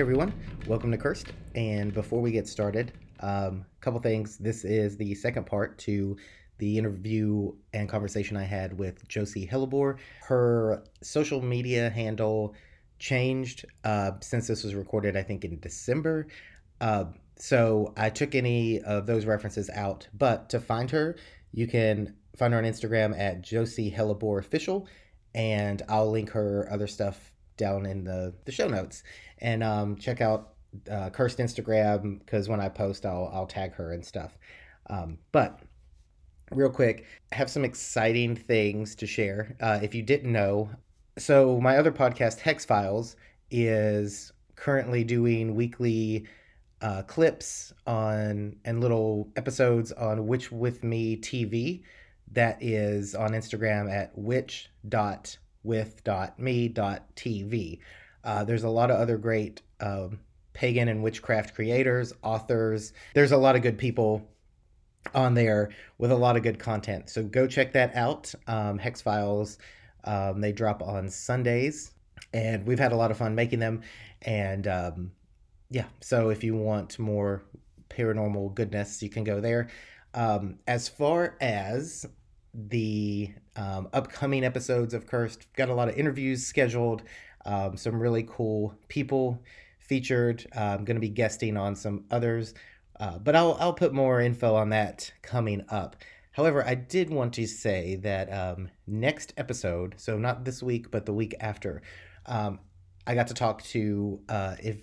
Hey everyone, welcome to Cursed. And before we get started, a um, couple things. This is the second part to the interview and conversation I had with Josie Hellebore. Her social media handle changed uh, since this was recorded, I think, in December. Uh, so I took any of those references out. But to find her, you can find her on Instagram at Josie Hellebore Official, and I'll link her other stuff down in the, the show notes. And um, check out uh, Cursed Instagram because when I post, I'll, I'll tag her and stuff. Um, but real quick, I have some exciting things to share. Uh, if you didn't know, so my other podcast, Hex Files, is currently doing weekly uh, clips on and little episodes on Witch with Me TV. That is on Instagram at witch.with.me.tv. Uh, there's a lot of other great um, pagan and witchcraft creators, authors. There's a lot of good people on there with a lot of good content. So go check that out. Um, Hex Files, um, they drop on Sundays, and we've had a lot of fun making them. And um, yeah, so if you want more paranormal goodness, you can go there. Um, as far as the um, upcoming episodes of Cursed, got a lot of interviews scheduled, um, some really cool people featured. Uh, I'm going to be guesting on some others, uh, but I'll, I'll put more info on that coming up. However, I did want to say that um, next episode, so not this week, but the week after, um, I got to talk to uh, if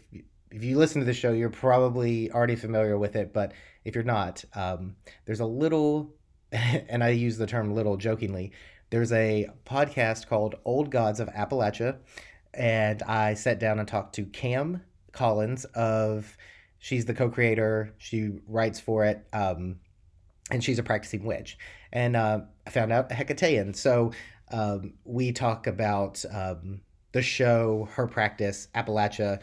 if you listen to the show, you're probably already familiar with it. But if you're not, um, there's a little, and I use the term little jokingly. There's a podcast called Old Gods of Appalachia, and I sat down and talked to Cam Collins of. She's the co-creator. She writes for it, um, and she's a practicing witch. And uh, I found out Hecatean. So um, we talk about um, the show, her practice, Appalachia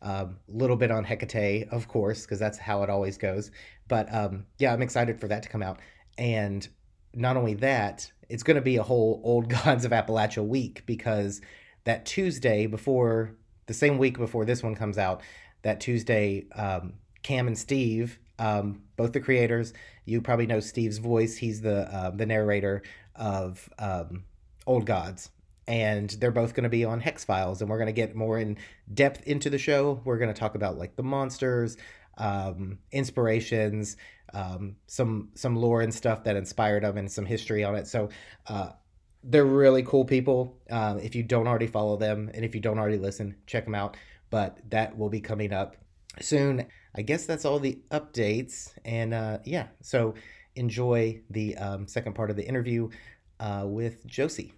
a um, little bit on Hecate, of course, because that's how it always goes. But um, yeah, I'm excited for that to come out. And not only that, it's going to be a whole Old Gods of Appalachia week because that Tuesday before the same week before this one comes out, that Tuesday, um, Cam and Steve, um, both the creators, you probably know Steve's voice. He's the uh, the narrator of um, Old Gods, and they're both going to be on Hex Files, and we're going to get more in depth into the show. We're going to talk about like the monsters, um, inspirations, um, some some lore and stuff that inspired them, and some history on it. So uh, they're really cool people. Uh, if you don't already follow them, and if you don't already listen, check them out. But that will be coming up soon. I guess that's all the updates, and uh, yeah, so enjoy the um, second part of the interview uh, with Josie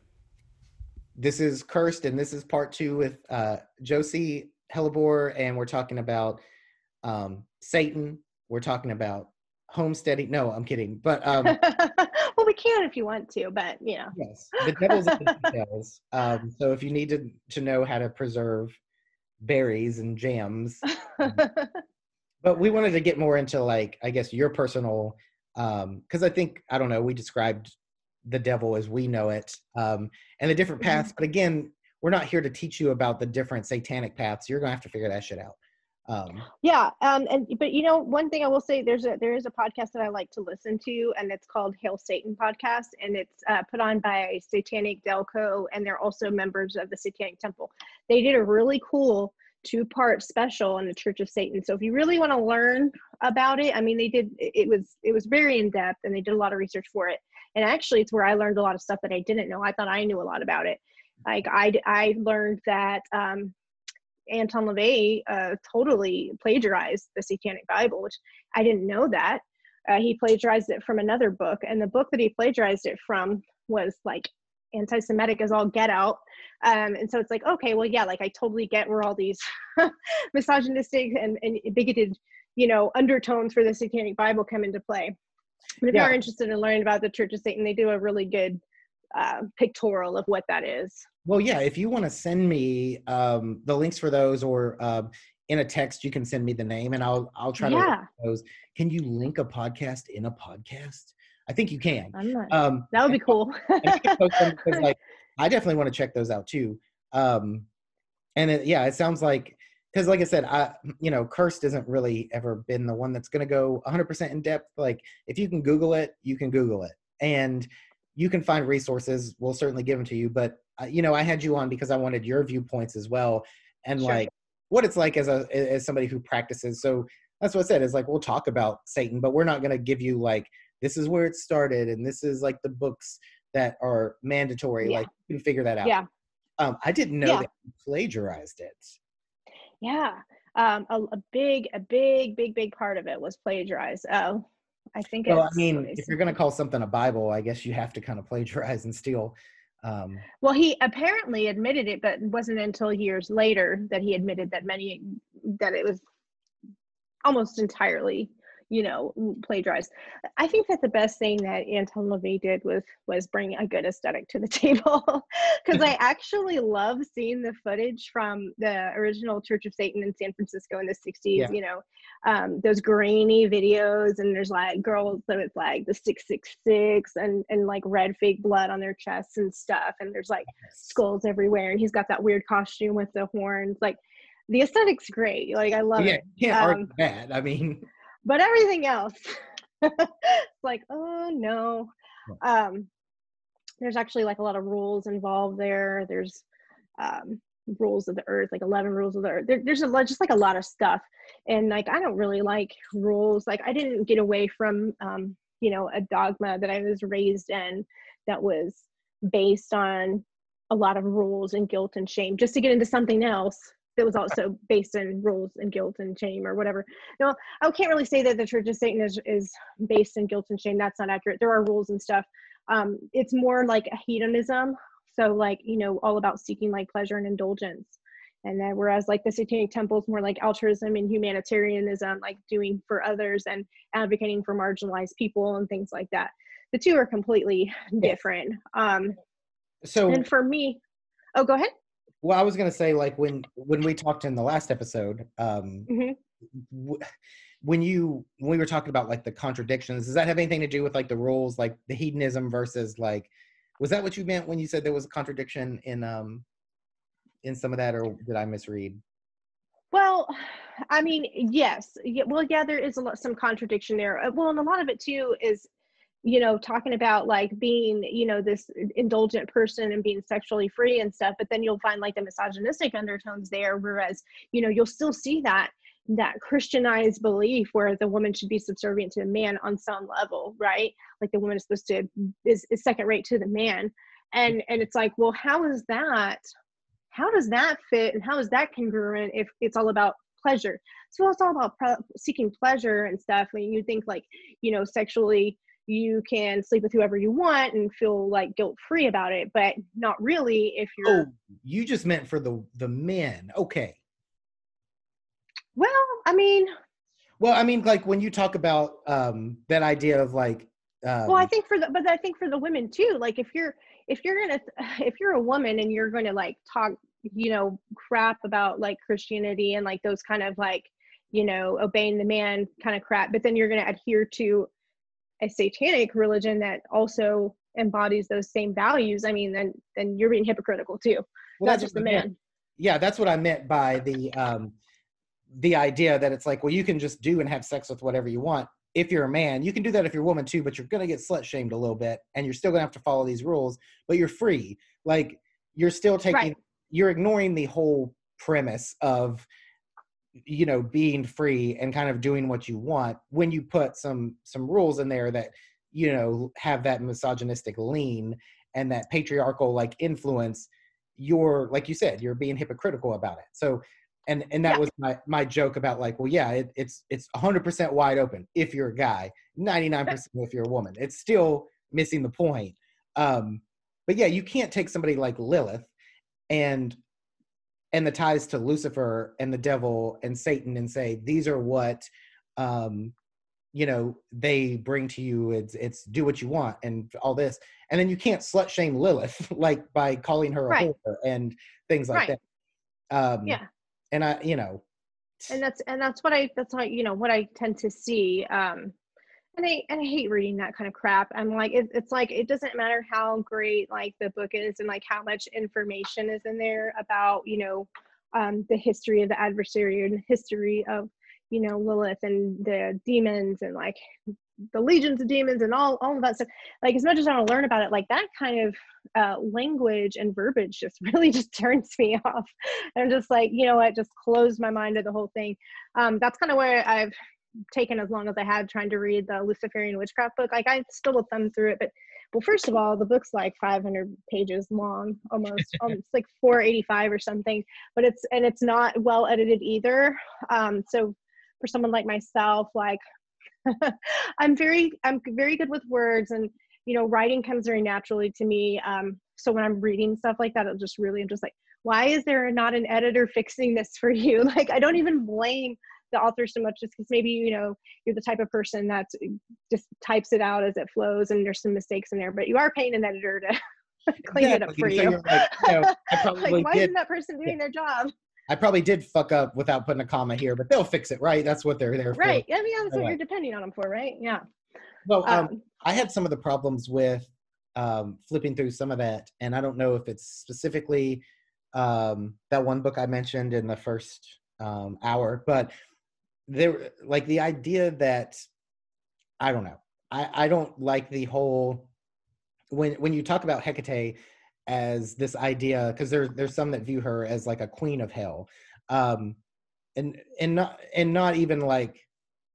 this is cursed and this is part two with uh, josie hellebore and we're talking about um, satan we're talking about homesteading no i'm kidding but um, can if you want to but you know yes the devil's in the details um, so if you need to, to know how to preserve berries and jams um, but we wanted to get more into like i guess your personal um, because um, i think i don't know we described the devil as we know it um, and the different mm-hmm. paths. But again, we're not here to teach you about the different satanic paths. You're gonna have to figure that shit out. Um, yeah, um, and but you know, one thing I will say, there's a there is a podcast that I like to listen to, and it's called Hail Satan podcast, and it's uh, put on by Satanic Delco, and they're also members of the Satanic Temple. They did a really cool two part special on the Church of Satan. So if you really want to learn about it, I mean, they did it was it was very in depth, and they did a lot of research for it and actually it's where i learned a lot of stuff that i didn't know i thought i knew a lot about it like i i learned that um, anton lavey uh, totally plagiarized the satanic bible which i didn't know that. Uh, he plagiarized it from another book and the book that he plagiarized it from was like anti-semitic as all get out. Um, and so it's like okay well yeah like i totally get where all these misogynistic and, and bigoted you know undertones for the satanic bible come into play. But if yeah. you're interested in learning about the Church of Satan, they do a really good uh, pictorial of what that is. Well, yeah, if you want to send me um, the links for those or um, in a text, you can send me the name and I'll I'll try yeah. to those. Can you link a podcast in a podcast? I think you can. Um, that would be cool. like, I definitely want to check those out too. Um, and it, yeah, it sounds like because like I said, I you know, cursed isn't really ever been the one that's going to go 100% in depth. Like if you can Google it, you can Google it, and you can find resources. We'll certainly give them to you. But uh, you know, I had you on because I wanted your viewpoints as well, and Sure. like what it's like as a as somebody who practices. So that's what I said is like we'll talk about Satan, but we're not going to give you like this is where it started and this is like the books that are mandatory. Yeah. Like you can figure that out. Yeah. Um, I didn't know Yeah. that you plagiarized it. Yeah. Um, a, a big, a big, big, big part of it was plagiarized. Oh, I think Well, I mean, if you're going to call something a Bible, I guess you have to kind of plagiarize and steal. Um, Well, he apparently admitted it, but it wasn't until years later that he admitted that many that it was almost entirely, you know, plagiarized. I think that the best thing that Anton LaVey did was was bring a good aesthetic to the table, because I actually love seeing the footage from the original Church of Satan in San Francisco in the '60s. Yeah. You know, um, those grainy videos, and there's like girls that it's like the six six six and and like red fake blood on their chests and stuff, and there's like skulls everywhere and he's got that weird costume with the horns like the aesthetic's great like i love yeah, it Yeah, can't argue Um, that. I mean, but everything else it's like oh no. Um there's actually like a lot of rules involved there. There's um rules of the earth like 11 rules of the earth. There, there's a lot just like a lot of stuff. And like i don't really like rules. Like i didn't get away from um you know a dogma that i was raised in that was based on a lot of rules and guilt and shame just to get into something else that was also based in rules and guilt and shame or whatever. No i can't really say that the church of satan is, is based in guilt and shame. That's not accurate. There are rules and stuff. Um it's more like a hedonism. So like you know all about seeking like pleasure and indulgence. And then whereas like the satanic temple is more like altruism and humanitarianism like doing for others and advocating for marginalized people and things like that. The two are completely different. Um so and for me oh go ahead well, I was going to say like when when we talked in the last episode, um, Mhm. w- when you when we were talking about like the contradictions, does that have anything to do with like the rules, like the hedonism versus like, was that what you meant when you said there was a contradiction in um in some of that, or did I misread? Well, I mean, yes. Yeah, well, yeah, there is a lot, some contradiction there. Uh, Well, and a lot of it too is, you know, talking about like being, you know, this indulgent person and being sexually free and stuff. But then you'll find like the misogynistic undertones there. Whereas, you know, you'll still see that that Christianized belief where the woman should be subservient to the man on some level, right? Like the woman is supposed to is, is second rate to the man, and and it's like, well, how is that? how does that fit and how is that congruent if it's all about pleasure so it's all about pre- seeking pleasure and stuff mean, you think like you know sexually you can sleep with whoever you want and feel like guilt free about it but not really if you're Oh, you just meant for the the men. Okay. well i mean Well, I mean, like when you talk about um that idea of like, um, well i think for the but i think for the women too like if you're if you're gonna if you're a woman and you're gonna like talk you know crap about like christianity and like those kind of like you know obeying the man kind of crap but then you're gonna adhere to a satanic religion that also embodies those same values i mean then then you're being hypocritical too well, not that's just the I meant. man yeah that's what i meant by the um the idea that it's like well you can just do and have sex with whatever you want if you're a man you can do that if you're a woman too but you're gonna get slut shamed a little bit and you're still gonna have to follow these rules but you're free like you're still taking Right. you're ignoring the whole premise of you know being free and kind of doing what you want when you put some some rules in there that you know have that misogynistic lean and that patriarchal like influence you're like you said you're being hypocritical about it. So and and that Yeah. was my my joke about like well yeah it, it's it's 100% wide open if you're a guy 99% if you're a woman. It's still missing the point. Um but yeah you can't take somebody like lilith and and the ties to lucifer and the devil and satan and say these are what um you know they bring to you. It's it's do what you want and all this. And then you can't slut shame lilith like by calling her a whore and things like Right. that. Um yeah. and i you know. And that's and that's what i that's what you know what i tend to see um and i and i hate reading that kind of crap i'm like it, it's like it doesn't matter how great like the book is and like how much information is in there about you know um, the history of the adversary and the history of you know Lilith and the demons and like the legions of demons and all all of that stuff. Like as much as I want to learn about it, like that kind of uh, language and verbiage just really just turns me off. I'm just like you know what, just close my mind to the whole thing. Um, that's kind of where I've taken as long as I had trying to read the Luciferian witchcraft book. Like I still will thumb through it, but well, first of all, the book's like 500 pages long, almost, almost like 485 or something. But it's and it's not well edited either. Um, so for someone like myself, like I'm very I'm very good with words and you know writing comes very naturally to me. Um, so when I'm reading stuff like that, it just really I'm just like, why is there not an editor fixing this for you? Like I don't even blame the author so much just because maybe you know you're the type of person that just types it out as it flows and there's some mistakes in there but you are paying an editor to clean exactly. it up for so you, like, you know, like, why did, isn't that person doing yeah. their job I probably did fuck up without putting a comma here, but they'll fix it, right? That's what they're there right. for. Right. I mean, that's what you're depending on them for, right? Yeah. Well, um, um, I had some of the problems with um, flipping through some of that, and I don't know if it's specifically um, that one book I mentioned in the first um, hour, but there like the idea that I don't know. I, I don't like the whole when when you talk about Hecate as this idea because there's there's some that view her as like a queen of hell, um, and and not and not even like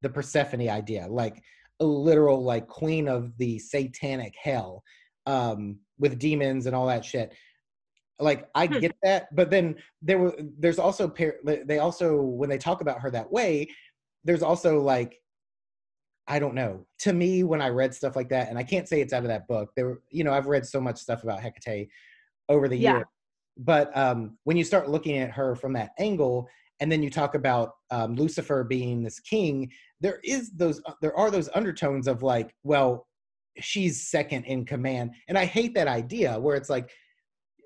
the Persephone idea, like a literal like queen of the satanic hell, um, with demons and all that shit like i hmm. get that but then there were there's also pair they also when they talk about her that way there's also like I don't know. To me, when I read stuff like that, and I can't say it's out of that book, there you know, I've read so much stuff about Hecate over the yeah. years. But um, when you start looking at her from that angle, and then you talk about um, Lucifer being this king, there is those, uh, there are those undertones of like, well, she's second in command, and I hate that idea where it's like,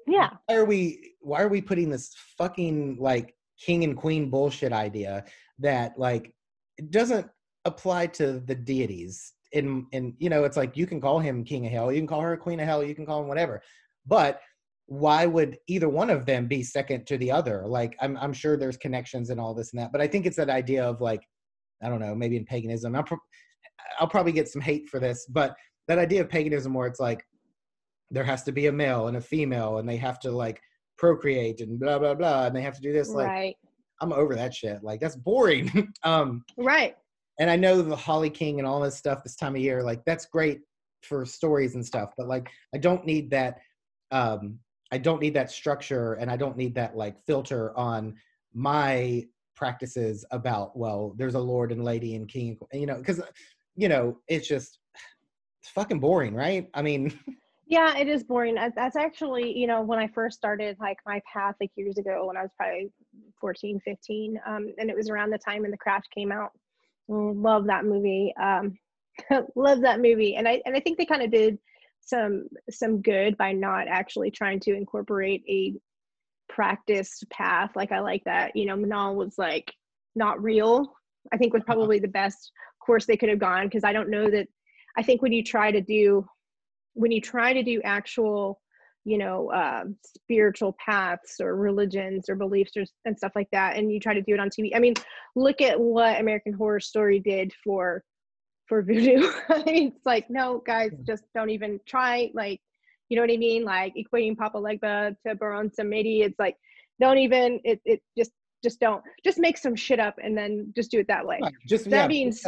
yeah, why are we, why are we putting this fucking like king and queen bullshit idea that like it doesn't apply to the deities in in you know it's like you can call him king of hell you can call her queen of hell you can call him whatever but why would either one of them be second to the other like i'm, I'm sure there's connections and all this and that but i think it's that idea of like i don't know maybe in paganism I'll, pro- I'll probably get some hate for this but that idea of paganism where it's like there has to be a male and a female and they have to like procreate and blah blah blah and they have to do this like right. I'm over that shit. Like that's boring. um, right. And I know the Holly King and all this stuff this time of year, like that's great for stories and stuff. But like, I don't need that. Um, I don't need that structure, and I don't need that like filter on my practices about well, there's a lord and lady and king, you know, because you know it's just it's fucking boring, right? I mean. Yeah, it is boring. That's actually, you know, when I first started like my path like years ago when I was probably 14, 15, um, and it was around the time when The Craft came out. Love that movie. Um, love that movie. And I and I think they kind of did some some good by not actually trying to incorporate a practiced path. Like I like that. You know, Manon was like not real. I think was uh-huh. probably the best course they could have gone because I don't know that I think when you try to do when you try to do actual you know uh, spiritual paths or religions or beliefs or, and stuff like that and you try to do it on tv i mean look at what american horror story did for for voodoo I mean, it's like no guys just don't even try like you know what i mean? Like equating papa legba to baron samedi it's like don't even it, it just just don't just make some shit up and then just do it that way. Just that yeah, means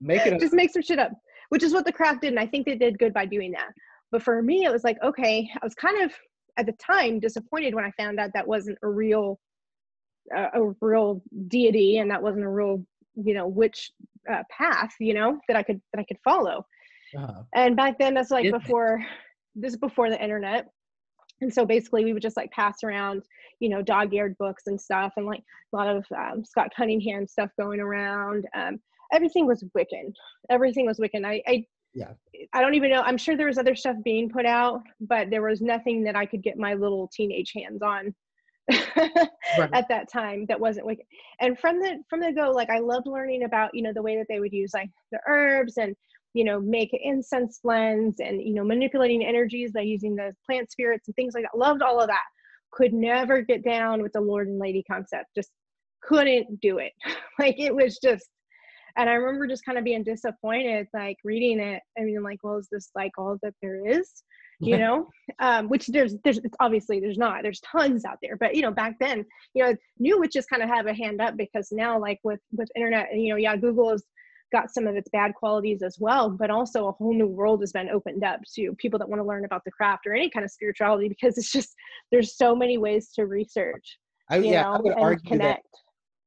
make it up. just make some shit up which is what the craft did. And I think they did good by doing that. But for me, it was like, okay, I was kind of at the time disappointed when I found out that wasn't a real, uh, a real deity and that wasn't a real, you know, witch uh, path, you know, that I could, that I could follow. Uh-huh. And back then that's like before, this is before the internet. And so basically we would just like pass around, you know, dog-eared books and stuff and like a lot of um, Scott Cunningham stuff going around. Um, everything was Wiccan. Everything was Wiccan. I, I yeah. I don't even know. I'm sure there was other stuff being put out, but there was nothing that I could get my little teenage hands on right. at that time that wasn't Wiccan. And from the from the go, like I loved learning about you know the way that they would use like the herbs and you know make incense blends and you know manipulating energies by using the plant spirits and things like that. Loved all of that. could never get down with the lord and lady concept just couldn't do it like it was just and i remember just kind of being disappointed like reading it i mean like well is this like all that there is? You know? Um, which there's there's it's obviously there's not there's tons out there. But you know back then you know new witches kind of have a hand up because now like with with internet you know yeah google has got some of its bad qualities as well but also a whole new world has been opened up to people that want to learn about the craft or any kind of spirituality because it's just there's so many ways to research I, yeah, know, I would and argue that connect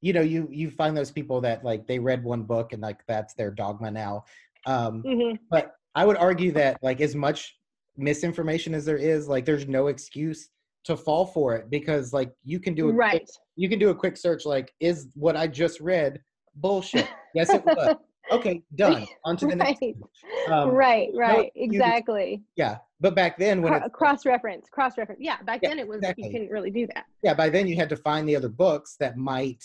you know you you find those people that like they read one book and like that's their dogma now. Um, Mhm. but I would argue that like as much misinformation as there is, like there's no excuse to fall for it because like you can do a quick, right you can do a quick search like is what I just read bullshit? yes, it was. Okay, done. On to the next. right Um, right right excuse. exactly Yeah, but back then when it's cross reference cross reference yeah back Yeah, then it was exactly. you couldn't really do that yeah by then you had to find the other books that might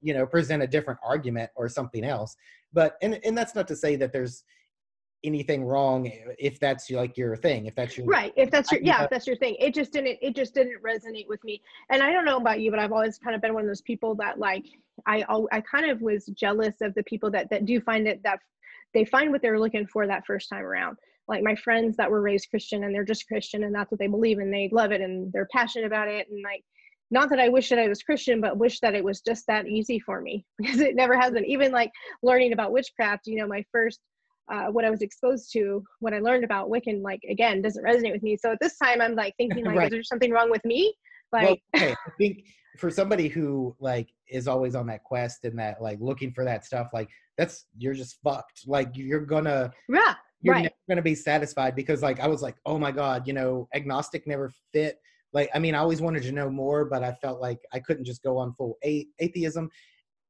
you know present a different argument or something else. But and and that's not to say that there's anything wrong if that's like your thing if that's your right if that's your yeah if that's your thing. It just didn't it just didn't resonate with me. And i don't know about you but i've always kind of been one of those people that like i i kind of was jealous of the people that that do find it that they find what they're looking for that first time around. Like my friends that were raised christian and they're just christian and that's what they believe and they love it and they're passionate about it and like not that i wish that i was christian but wish that it was just that easy for me because it never has been even like learning about witchcraft you know my first uh, what I was exposed to, what I learned about Wiccan, like again, doesn't resonate with me. So at this time, I'm like thinking, like, Right. is there something wrong with me? well, Like, okay, i think for somebody who like is always on that quest and that like looking for that stuff like that's you're just fucked like you're gonna yeah, you're right, never gonna be satisfied because like I was like, oh my god, you know, agnostic never fit. Like, I mean, I always wanted to know more, but I felt like I couldn't just go on full a- atheism.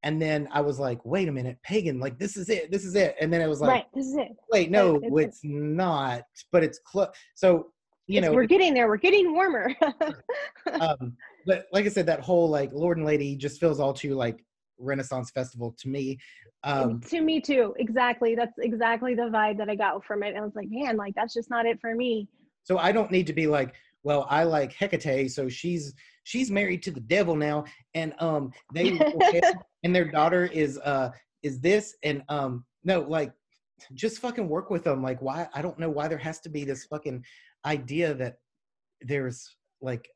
And then I was like, wait a minute, pagan, like this is it, this is it. And then it was like, right. This is it. wait, no, it's- it's, not, but it's close. So you know, we're getting there. We're getting warmer. um, but like I said, that whole like Lord and Lady just feels all too like Renaissance festival to me. Um, to me too. Exactly. That's exactly the vibe that I got from it. and I was like, man, like that's just not it for me. So I don't need to be like, well, I like Hecate, so she's she's married to the devil now, and um they and their daughter is uh is this and um no like just fucking work with them like why I don't know why there has to be this fucking idea that there's like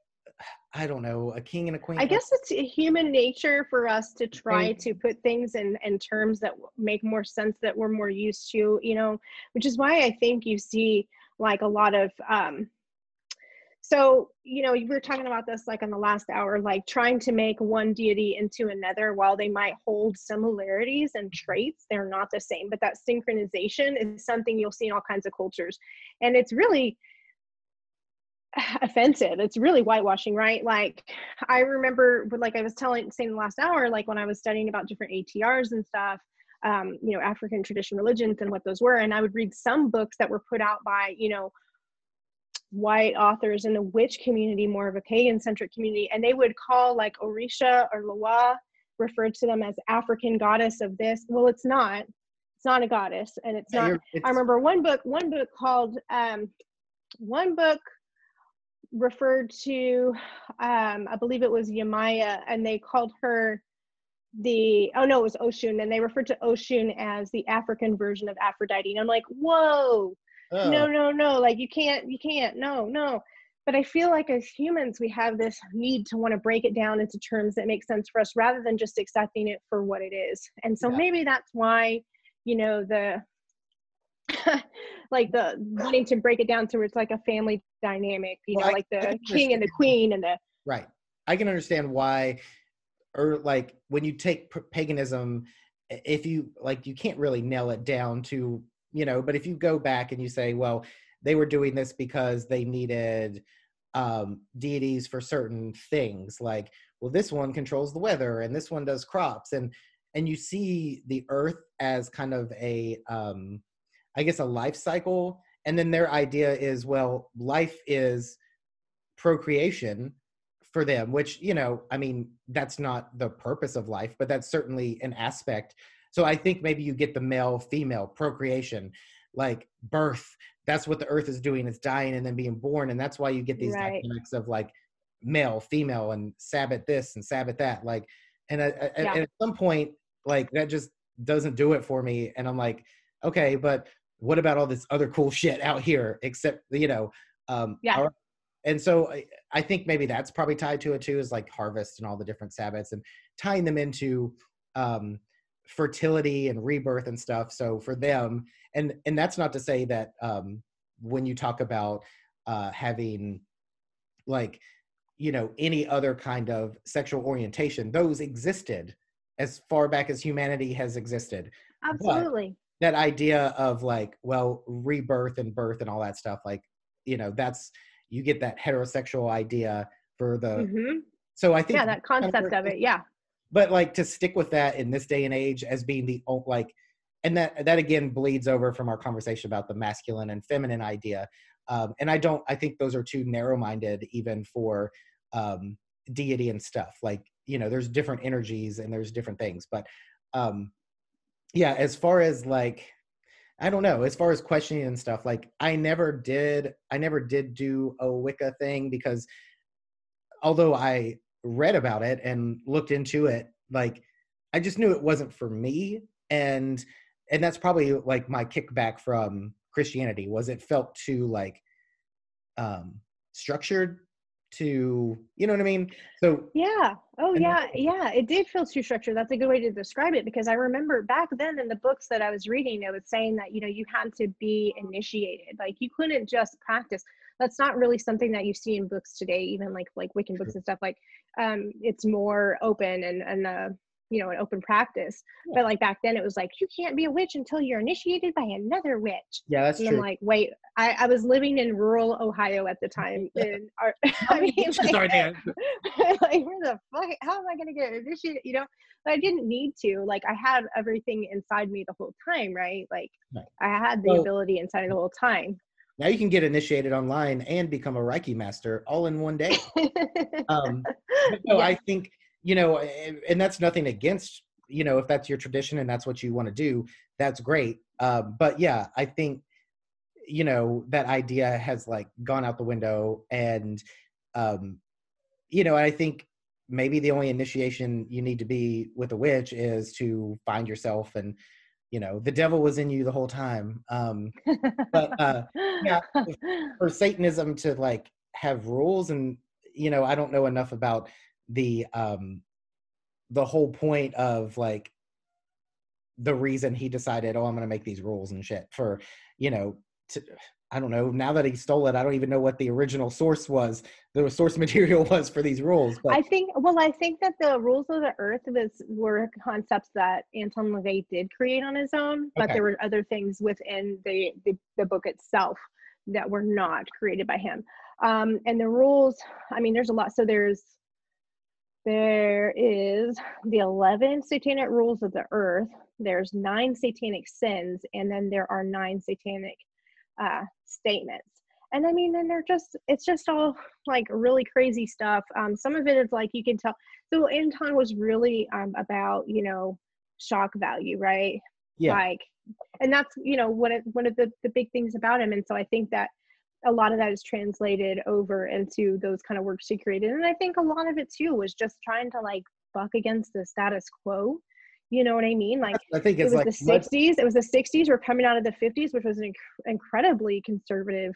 I don't know a king and a queen. I guess it's human nature for us to try to put things in, in terms that make more sense that we're more used to, you know, which is why I think you see like a lot of, um, so, you know, we were talking about this like in the last hour, like trying to make one deity into another while they might hold similarities and traits, they're not the same. But that synchronization is something you'll see in all kinds of cultures. And it's really, offensive it's really whitewashing right like i remember like i was telling saying the last hour like when i was studying about different atrs and stuff um, you know african tradition religions and what those were and i would read some books that were put out by you know white authors in the witch community more of a pagan centric community and they would call like orisha or loa referred to them as african goddess of this well it's not it's not a goddess and it's Yeah, not it's- I remember one book, one book called, um, one book referred to, um, I believe it was Yemaya, and they called her the, oh no, it was Oshun, and they referred to Oshun as the African version of Aphrodite. And I'm like, whoa, oh, no, no, no, like you can't, you can't, no, no. But I feel like as humans, we have this need to want to break it down into terms that make sense for us rather than just accepting it for what it is. And so Yeah. maybe that's why, you know, the like the wanting to break it down to where it's like a family dynamic, you Well, know, I- like the king and the queen and the Right. I can understand why, or like when you take paganism, if you like, you can't really nail it down to, you know, but if you go back and you say, well, they were doing this because they needed um, deities for certain things, like, well, this one controls the weather and this one does crops. And, and you see the earth as kind of a, um, I guess, a life cycle. And then their idea is, well, life is procreation for them which you know i mean that's not the purpose of life but that's certainly an aspect so i think maybe you get the male female procreation like birth that's what the earth is doing it's dying and then being born and that's why you get these Right. dynamics of like male, female, and Sabbath this and Sabbath that. Like, and, I, I- Yeah. and at some point, like that just doesn't do it for me. And I'm like, okay, but what about all this other cool shit out here? Except you know, um, Yeah. our- and so I, I think maybe that's probably tied to it too, is like harvest and all the different Sabbaths and tying them into um, fertility and rebirth and stuff. So for them, and and that's not to say that um, when you talk about uh, having like you know any other kind of sexual orientation, those existed as far back as humanity has existed. Absolutely. That idea of like well rebirth and birth and all that stuff, like you know that's you get that heterosexual idea for the. hmm So I think Yeah, that concept of it. Yeah. But like to stick with that in this day and age as being the like and that that again bleeds over from our conversation about the masculine and feminine idea. Um, and i don't i think those are too narrow-minded even for um, deity and stuff. Like you know there's different energies and there's different things. But um yeah as far as like i don't know as far as questioning and stuff like i never did i never did do a wicca thing because although i read about it and looked into it like i just knew it wasn't for me. And and that's probably like my kickback from christianity was it felt too like um structured to you know what i mean so Yeah. Oh, yeah. Yeah. It did feel too structured. That's a good way to describe it because I remember back then in the books that I was reading, it was saying that, you know, you had to be initiated. Like you couldn't just practice. That's not really something that you see in books today, even like like Wiccan books and stuff. Like um it's more open and and uh you know an open practice. But like back then it was like you can't be a witch until you're initiated by another witch. yeah that's And I'm true like, wait, I, I was living in rural Ohio at the time. And our, I mean, are there? like, where the fuck? How am I going to get initiated? You know, but I didn't need to. Like, I had everything inside me the whole time, right? Like, Right. I had the Well- ability inside the whole time. now you can get initiated online and become a reiki master all in one day um no Yeah. i think you know and, that's nothing against you know if that's your tradition and that's what you want to do that's great. Uh, but yeah i think you know that idea has like gone out the window and um you know i think maybe the only initiation you need to be with a witch is to find yourself and you know the devil was in you the whole time. Um but uh yeah, for satanism to like have rules and you know i don't know enough about the um the whole point of like the reason he decided oh i'm going to make these rules and shit for you know to, i don't know now that he stole it i don't even know what the original source was the source material was for these rules but I think well, I think that the rules of the earth was were concepts that Anton LaVey did create on his own, but Okay. there were other things within the, the the book itself that were not created by him. Um, and the rules, I mean, there's a lot. So there's there is the 11 satanic rules of the earth there's nine satanic sins and then there are nine satanic uh, statements. And i mean and they're just it's just all like really crazy stuff. Um, some of it is like you can tell so anton was really um, about you know shock value right? Yeah. Like and that's you know one of one of the, the big things about him. And so i think that a lot of that is translated over into those kind of works he created and i think a lot of it too was just trying to like buck against the status quo you know what i mean? Like i think it was like the much- 60s it was the 60s we're coming out of the 50s which was an inc- incredibly conservative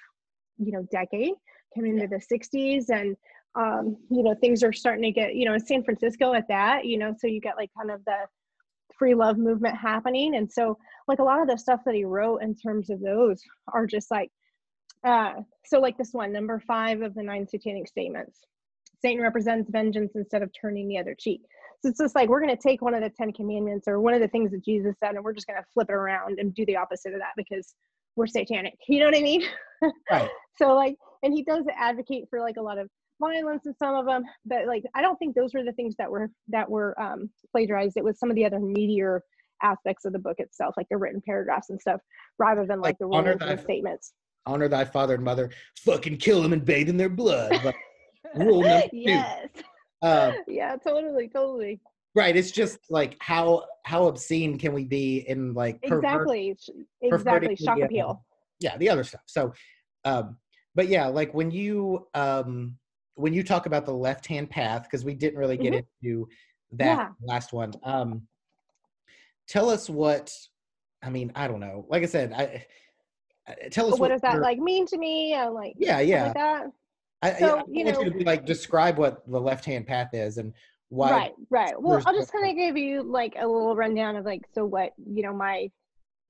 you know decade coming into the 60s and um you know things are starting to get you know in san francisco at that you know so you get like kind of the free love movement happening and so like a lot of the stuff that he wrote in terms of those are just like uh so like this one number five of the nine satanic statements. Satan represents vengeance instead of turning the other cheek. So it's just like we're going to take one of the ten commandments or one of the things that jesus said and we're just going to flip it around and do the opposite of that because we're satanic. You know what i mean? Right. So like and he does advocate for like a lot of violence in some of them but like i don't think those were the things that were that were um plagiarized. It was some of the other meatier aspects of the book itself like the written paragraphs and stuff rather than like, Like, the rules and statements honor thy father and mother fucking kill them and bathe in their blood but Rule number two. yes uh, yeah totally totally right it's just like how how obscene can we be in like pervert- exactly exactly shock the, appeal yeah the other stuff so um but yeah like when you um when you talk about the left hand path, because we didn't really get Mm-hmm. into that Yeah. last one. Um, tell us what. I mean, I don't know. Like I said, I tell us But what does that like mean to me? And like Yeah, yeah. like that. I, I- So, I you want you know- to be like describe what the left hand path is and why. Right, right. Well, I'll just kind of give you like a little rundown of like so what you know my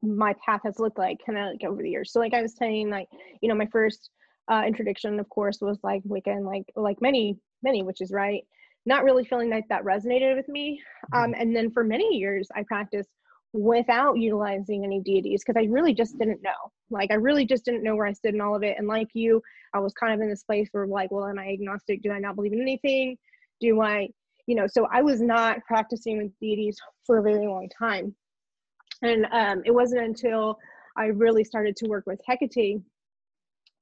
my path has looked like kind of like over the years. So like I was saying, like you know my first uh, introduction, of course, was like Wiccan, like like many many witches, right? Not really feeling like that resonated with me. Um, and then for many years, I practiced without utilizing any deities because I really just didn't know. Like I really just didn't know where I stood in all of it. And like you, I was kind of in this place where like, well, am I agnostic? Do I not believe in anything? Do I, you know? So I was not practicing with deities for a very long time. And um, it wasn't until I really started to work with Hecate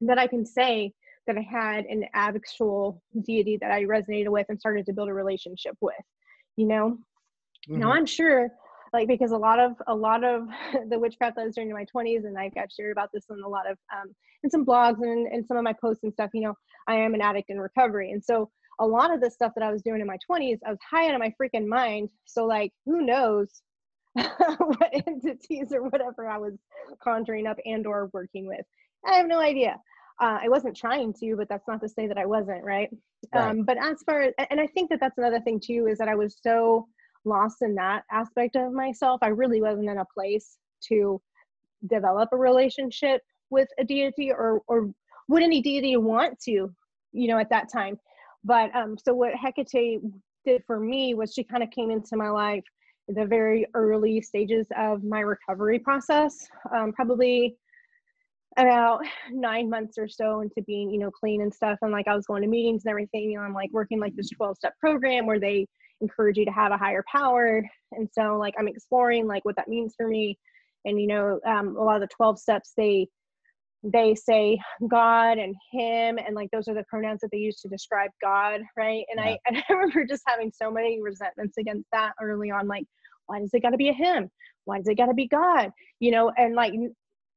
that I can say that I had an actual deity that I resonated with and started to build a relationship with. You know, now Mhm. I'm sure, like because a lot of a lot of the witchcraft that I was doing in my 20s, and I've got shared about this in a lot of um, in some blogs and, and some of my posts and stuff. You know, I am an addict in recovery, and so a lot of the stuff that I was doing in my 20s, I was high out of my freaking mind. So like, who knows what entities or whatever I was conjuring up and or working with? I have no idea. Uh, I wasn't trying to, but that's not to say that I wasn't, right? Right. Um, but as far as, and I think that that's another thing too, is that I was so lost in that aspect of myself. I really wasn't in a place to develop a relationship with a deity or, or would any deity want to, you know, at that time. But um, so what Hecate did for me was she kind of came into my life in the very early stages of my recovery process, um, probably about nine months or so into being, you know, clean and stuff. And like I was going to meetings and everything, know, I'm like working like this 12 step program where they encourage you to have a higher power. And so like I'm exploring like what that means for me. And you know, um, a lot of the 12 steps they they say God and him and like those are the pronouns that they use to describe God, right? And I and I remember just having so many resentments against that early on, like, why does it gotta be a him? Why does it gotta be God? You know, and like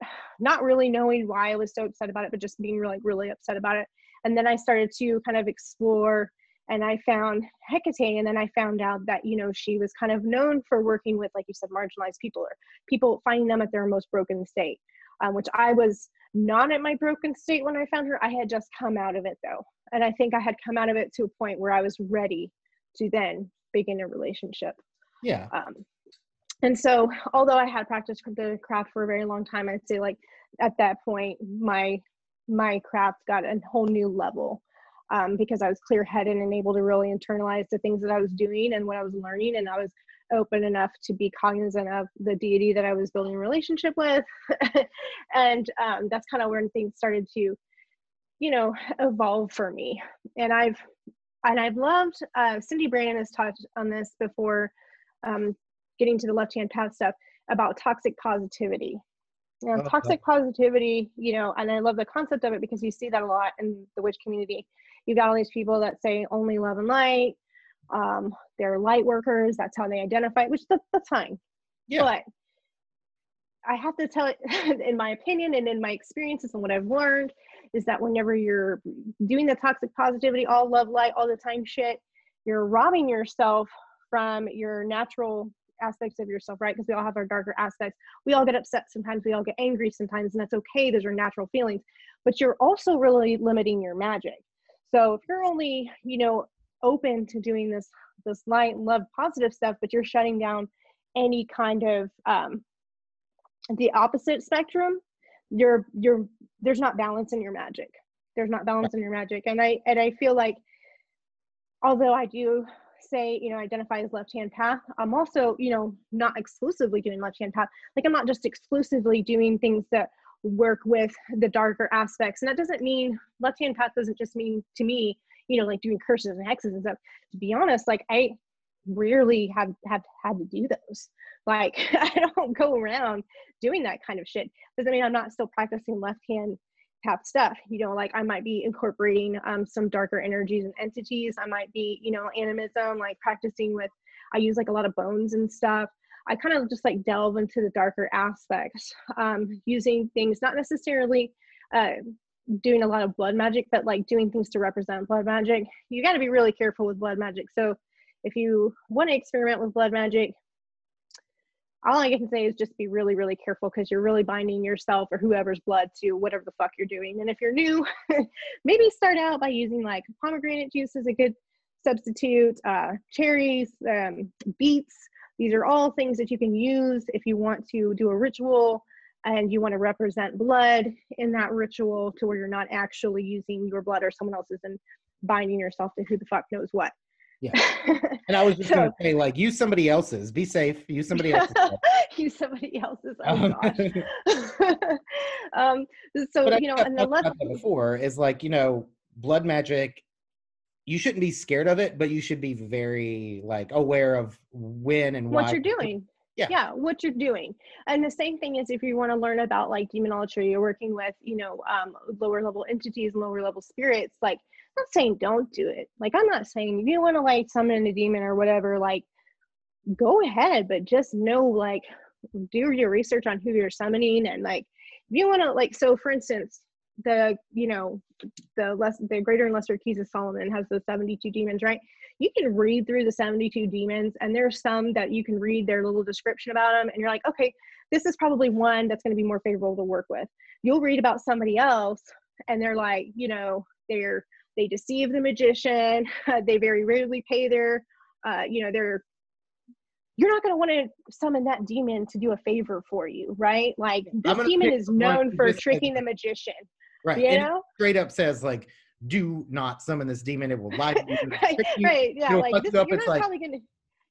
not really knowing why I was so upset about it, but just being really, really upset about it. And then I started to kind of explore and I found Hecate, and then I found out that, you know, she was kind of known for working with, like you said, marginalized people or people finding them at their most broken state, um, which I was not at my broken state when I found her. I had just come out of it though. And I think I had come out of it to a point where I was ready to then begin a relationship. Yeah. Um, and so, although I had practiced the craft for a very long time, I'd say like at that point, my my craft got a whole new level um, because I was clear headed and able to really internalize the things that I was doing and what I was learning, and I was open enough to be cognizant of the deity that I was building a relationship with, and um, that's kind of when things started to, you know, evolve for me. And I've and I've loved uh, Cyndi Brannen has talked on this before. Um, getting to the left hand path stuff about toxic positivity. You know, Oh, toxic positivity, you know, and I love the concept of it because you see that a lot in the witch community. You've got all these people that say only love and light. Um, they're light workers. That's how they identify, which that, that's fine. Yeah. But I have to tell it, in my opinion and in my experiences and what I've learned, is that whenever you're doing the toxic positivity, all love, light, all the time shit, you're robbing yourself from your natural aspects of yourself, right? Because we all have our darker aspects. We all get upset sometimes, we all get angry sometimes, and that's okay. Those are natural feelings. But you're also really limiting your magic. So if you're only, you know, open to doing this this light, love, positive stuff, but you're shutting down any kind of um, the opposite spectrum, you're you're there's not balance in your magic. There's not balance in your magic, and I and I feel like although I do say you know identify as left hand path i'm also you know not exclusively doing left hand path like i'm not just exclusively doing things that work with the darker aspects. And that doesn't mean left hand path doesn't just mean to me you know like doing curses and hexes and stuff. To be honest like i rarely have have had to do those. Like i don't go around doing that kind of shit. Doesn't mean i'm not still practicing left hand path stuff. You know like i might be incorporating um, some darker energies and entities. I might be you know animism like practicing with i use like a lot of bones and stuff i kind of just like delve into the darker aspects um, using things not necessarily uh, doing a lot of blood magic, but like doing things to represent blood magic, you got to be really careful with blood magic. So if you want to experiment with blood magic, all I can say is just be really, really careful because you're really binding yourself or whoever's blood to whatever the fuck you're doing. And if you're new, maybe start out by using like pomegranate juice as a good substitute, uh, cherries, um, beets. These are all things that you can use if you want to do a ritual and you want to represent blood in that ritual to where you're not actually using your blood or someone else's and binding yourself to who the fuck knows what. Yeah. And I was just so, gonna say, like, use somebody else's. Be safe. Use somebody else's. use somebody else's. Oh um, gosh. um, so but you know, and the left before is like, you know, blood magic. You shouldn't be scared of it, but you should be very like aware of when and what you're doing. Yeah. yeah what you're doing. And the same thing is if you want to learn about like demonology you're working with you know um, lower level entities and lower level spirits like I'm not saying don't do it. Like i'm not saying if you want to like summon a demon or whatever like go ahead but just know like do your research on who you're summoning and like if you want to like so for instance the you know the less the greater and lesser keys of solomon has the 72 demons right? You can read through the 72 demons and there's some that you can read their little description about them and you're like okay this is probably one that's going to be more favorable to work with. You'll read about somebody else and they're like you know they're they deceive the magician they very rarely pay their uh, you know their you're not going to want to summon that demon to do a favor for you right? Like this demon is known for tricking the magician right you know? straight up says like do not summon this demon. It will lie to you. right, you. right, yeah. Like this, up. It's like, gonna,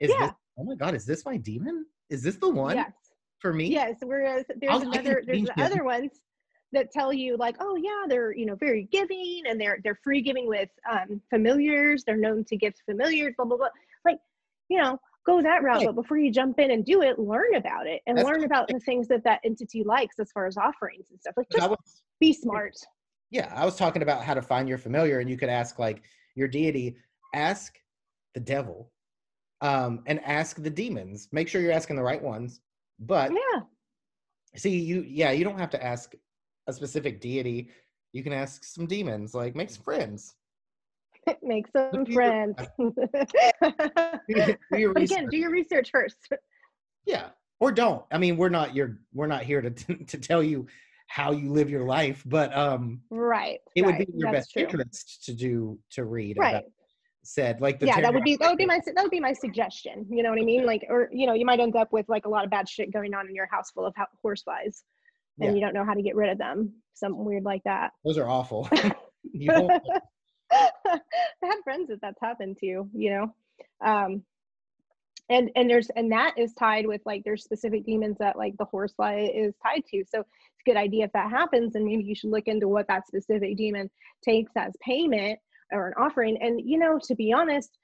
is yeah. this? Oh my god, is this my demon? Is this the one? Yes. For me? Yes. Whereas there's I'll, another, there's the other ones that tell you like, oh yeah, they're you know very giving and they're they're free giving with um, familiars. They're known to give familiars. Blah blah blah. Like, you know, go that route. Right. But before you jump in and do it, learn about it and That's learn about the things that that entity likes as far as offerings and stuff. Like, just was, be smart yeah i was talking about how to find your familiar and you could ask like your deity ask the devil um and ask the demons make sure you're asking the right ones but yeah see you yeah you don't have to ask a specific deity you can ask some demons like make some friends make some do friends. But again do your research first. Yeah. Or don't. I mean we're not your we're not here to to tell you how you live your life but um right it right. would be your That's best true. interest to do to read right. said like the yeah that would be that would be my that would be my suggestion you know what i mean? Like or you know you might end up with like a lot of bad shit going on in your house full of horse flies and yeah. you don't know how to get rid of them something weird like that. Those are awful i have friends that that's happened to you know? Um and and there's and that is tied with like there's specific demons that like the horsefly is tied to. So it's a good idea if that happens and maybe you should look into what that specific demon takes as payment or an offering. And you know to be honest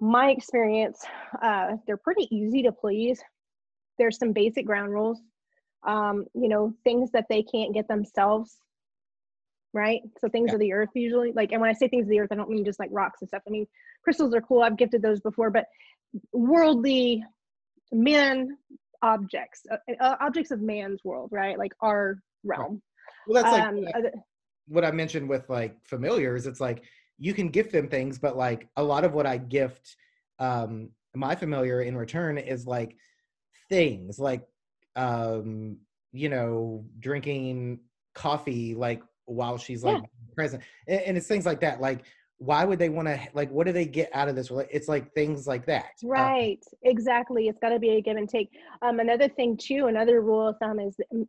my experience uh they're pretty easy to please. There's some basic ground rules. Um you know things that they can't get themselves right so things yeah. of the earth usually like and when i say things of the earth i don't mean just like rocks and stuff i mean crystals are cool i've gifted those before but worldly man objects, uh, uh, objects of man's world, right? Like our realm. Well, that's like um, uh, what I mentioned with like familiars. It's like you can gift them things, but like a lot of what I gift um, my familiar in return is like things like um, you know drinking coffee like while she's like yeah. present, and, and it's things like that. Like why would they want to like what do they get out of this it's like things like that uh, right um, exactly it's got to be a give and take um another thing too another rule of thumb is mm,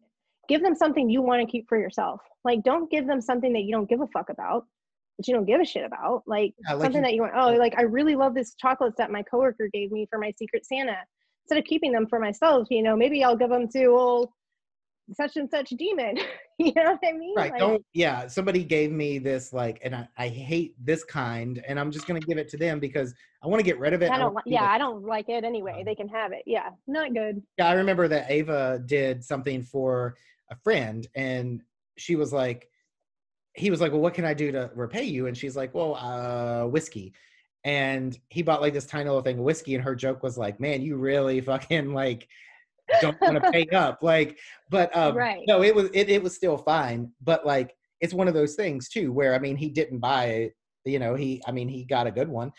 give them something you want to keep for yourself like don't give them something that you don't give a fuck about that you don't give a shit about like, yeah, like something you, that you want oh like i really love this chocolates that my coworker gave me for my secret santa instead of keeping them for myself you know maybe i'll give them to old such and such demon. you know what I mean? Right. Like, don't yeah. Somebody gave me this like and I, I hate this kind and I'm just gonna give it to them because I want to get rid of it. I don't I yeah. I don't like it anyway. Um, they can have it. Yeah. Not good. Yeah, I remember that Ava did something for a friend and she was like he was like, Well, what can I do to repay you? And she's like, Well, uh whiskey. And he bought like this tiny little thing of whiskey, and her joke was like, Man, you really fucking like don't want to pay up like but um right. no it was it, it was still fine but like it's one of those things too where i mean he didn't buy it you know he i mean he got a good one.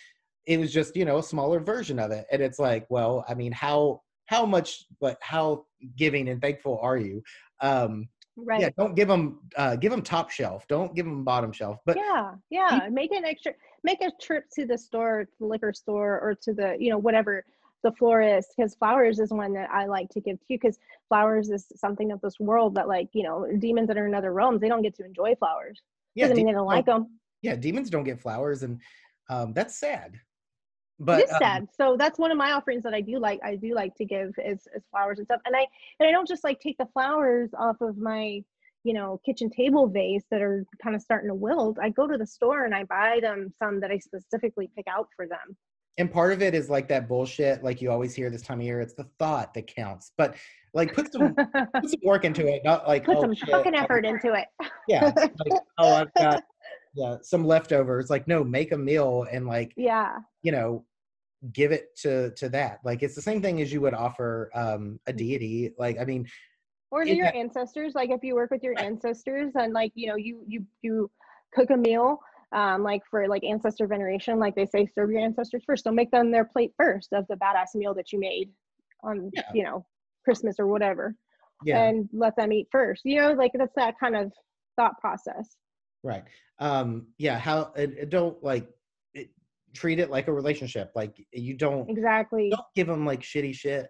It was just you know a smaller version of it and it's like well i mean how how much but how giving and thankful are you? Um right. yeah don't give them uh give them top shelf don't give them bottom shelf but yeah yeah make an extra make a trip to the store the liquor store or to the you know whatever the florist because flowers is one that i like to give too because flowers is something of this world that like you know demons that are in other realms they don't get to enjoy flowers. Yeah doesn't mean they don't like them yeah demons don't get flowers and um that's sad. But it is um, sad. So that's one of my offerings that i do like i do like to give is, is flowers and stuff. And i and i don't just like take the flowers off of my you know kitchen table vase that are kind of starting to wilt. I go to the store and i buy them some that i specifically pick out for them and part of it is like that bullshit like you always hear this time of year it's the thought that counts but like put some put some work into it not like put oh, some shit, fucking I'm- effort into it. Yeah like, oh i've got yeah some leftovers like no make a meal and like yeah. you know give it to to that like it's the same thing as you would offer um a deity like i mean or to your that- ancestors like if you work with your ancestors and like you know you you you cook a meal um like for like ancestor veneration like they say serve your ancestors first. So make them their plate first of the badass meal that you made on Yeah. you know christmas or whatever. Yeah. And let them eat first. You know like that's that kind of thought process. Right. Um yeah how it, it don't like it, treat it like a relationship. Like you don't exactly. don't give them like shitty shit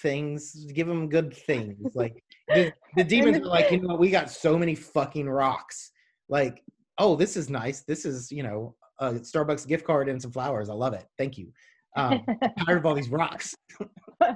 things. Give them good things. Like the, the demons the- are like you know we got so many fucking rocks. Like oh this is nice this is you know a starbucks gift card and some flowers i love it thank you um tired of all these rocks uh,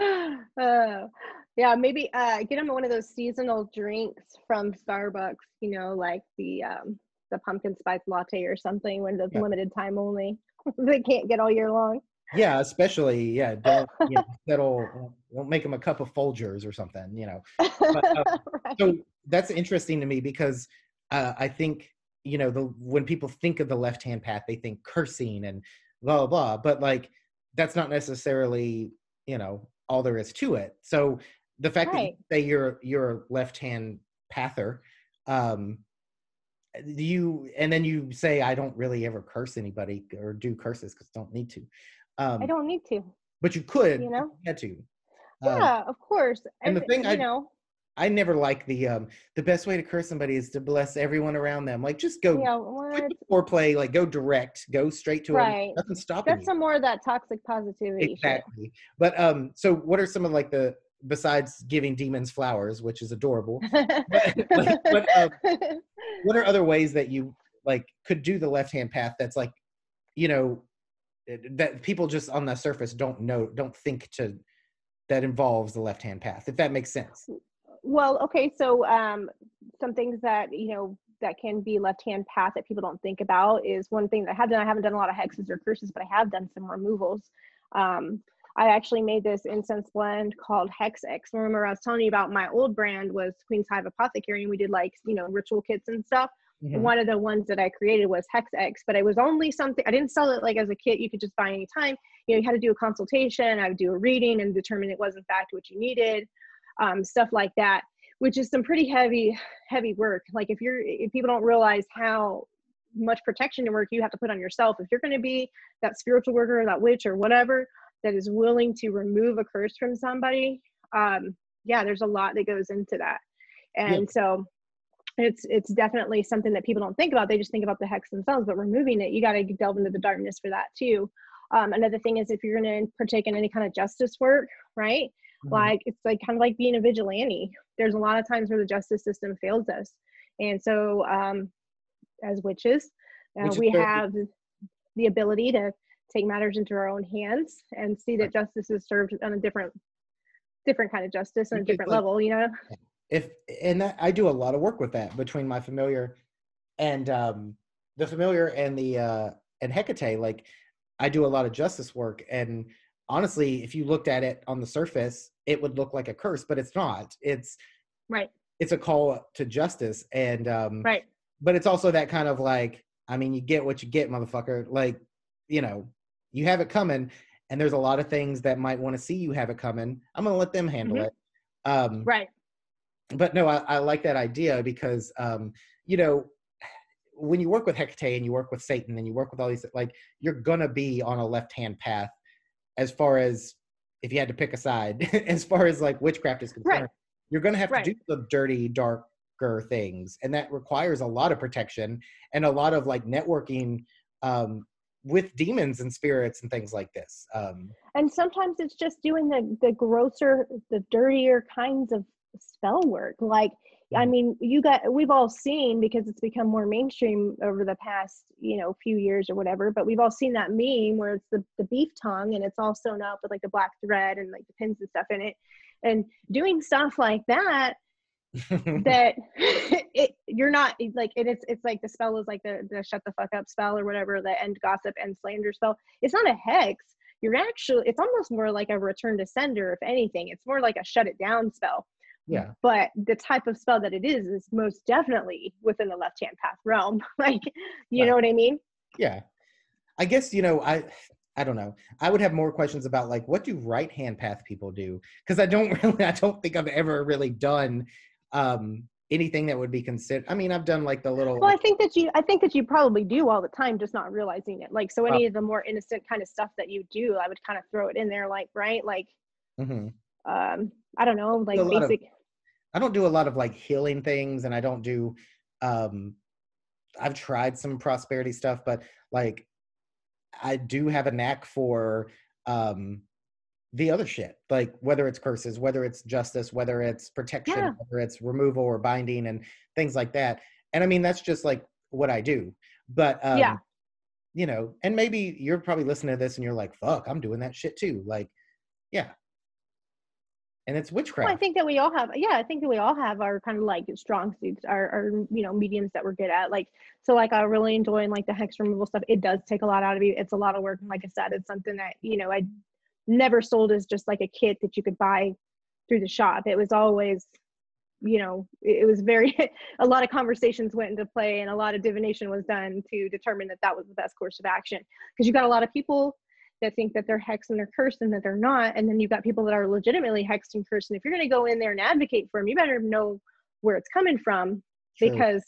yeah, maybe uh, get them one of those seasonal drinks from Starbucks. You know, like the um, the pumpkin spice latte or something when it's Yeah. limited time only. they can't get all year long. yeah especially yeah don't you know, that'll won't make them a cup of folgers or something you know uh, right. so that's interesting to me because uh, I think you know the when people think of the left hand path, they think cursing and blah blah blah. But like that's not necessarily you know all there is to it. So the fact that you say you're you're a left hand pather, um, you and then you say I don't really ever curse anybody or do curses because don't need to. Um, I don't need to. but you could, you know? if you had to. Um, Yeah, of course. and the thing you I- know, I never like the um the best way to curse somebody is to bless everyone around them. Like just go yeah, what? foreplay, like go direct, go straight to Right. it. Nothing's stopping That's you. some more of that toxic positivity. shit. exactly. But um, so what are some of like the besides giving demons flowers, which is adorable? like, what, um, what are other ways that you like could do the left hand path? That's like, you know, eh, that people just on the surface don't know, don't think to that involves the left hand path. If that makes sense. Well, okay, so um, some things that you know that can be left hand path that people don't think about is one thing that I have done. I haven't done a lot of hexes or curses, but I have done some removals. Um, I actually made this incense blend called Hex X. Remember, I was telling you about my old brand was Queen's Hive Apothecary, and we did like you know ritual kits and stuff. Mhm. One of the ones that I created was Hex X, but it was only something I didn't sell it like as a kit. You could just buy anytime. You know, you had to do a consultation. I would do a reading and determine it was in fact what you needed, um, stuff like that, which is some pretty heavy, heavy work. Like if you're, if people don't realize how much protection and work you have to put on yourself, if you're going to be that spiritual worker, or that witch, or whatever that is willing to remove a curse from somebody, um, yeah, there's a lot that goes into that, and so it's it's definitely something that people don't think about. They just think about the hex themselves, but removing it, you got to delve into the darkness for that too. Um, another thing is if you're going to partake in any kind of justice work, right? Mhm. Like it's like kind of like being a vigilante. There's a lot of times where the justice system fails us, and so um, as witches, uh, we have the ability to take matters into our own hands and see that justice is served on a different different kind of justice on a different level you know? If and that, I do a lot of work with that between my familiar and um the familiar and the uh and Hecate. Like I do a lot of justice work and honestly if you looked at it on the surface it would look like a curse but it's not. It's right. it's a call to justice and um right. but it's also that kind of like I mean you get what you get motherfucker. Like you know you have it coming and there's a lot of things that might want to see you have it coming. I'm going to let them handle Mhm. it. Um right. but no, I, I like that idea because um, you know when you work with Hecate and you work with Satan and you work with all these, like you're gonna be on a left hand path as far as if you had to pick a side, as far as like witchcraft is concerned. Right. You're gonna have Right. to do the dirty, darker things, and that requires a lot of protection and a lot of like networking um, with demons and spirits and things like this. Um, and sometimes it's just doing the the grosser the dirtier kinds of spell work like i Mhm. mean you got we've all seen because it's become more mainstream over the past you know few years or whatever but we've all seen that meme where it's the, the beef tongue and it's all sewn up with like the black thread and like the pins and stuff in it. And doing stuff like that that it you're not it's like it is it's like the spell is like the, the shut the fuck up spell or whatever the end gossip and slander spell. It's not a hex. You're actually it's almost more like a return to sender if anything. It's more like a shut it down spell yeah, but the type of spell that it is is most definitely within the left hand path realm like you know what i mean yeah. I guess you know I. I don't know. I would have more questions about like what do right hand path people do? Because I don't really, I don't think I've ever really done um anything that would be considered. I mean, I've done like the little. well i think that you i think that you probably do all the time just not realizing it like so any of the more innocent kind of stuff that you do i would kind of throw it in there like right like Mhm. um i don't know like lot of- basic I don't do a lot of like healing things, and I don't do. um I've tried some prosperity stuff, but like I do have a knack for um the other shit, like whether it's curses, whether it's justice, whether it's protection, Yeah. whether it's removal or binding, and things like that. And I mean, that's just like what I do. But um, Yeah. you know, and maybe you're probably listening to this and you're like, "Fuck, I'm doing that shit too." Like, yeah. And it's witchcraft. Well, I think that we all have, yeah, I think that we all have our kind of like strong suits, our, our, you know, mediums that we're good at. Like, so like I really enjoy like the hex removal stuff. It does take a lot out of you. It's a lot of work. And like I said, it's something that, you know, I never sold as just like a kit that you could buy through the shop. It was always, you know, it, it was very, a lot of conversations went into play and a lot of divination was done to determine that that was the best course of action. Because you got a lot of people that think that they're hexed and they're cursed and that they're not. And then you've got people that are legitimately hexed and cursed. And if you're going to go in there and advocate for them, you better know where it's coming from True. because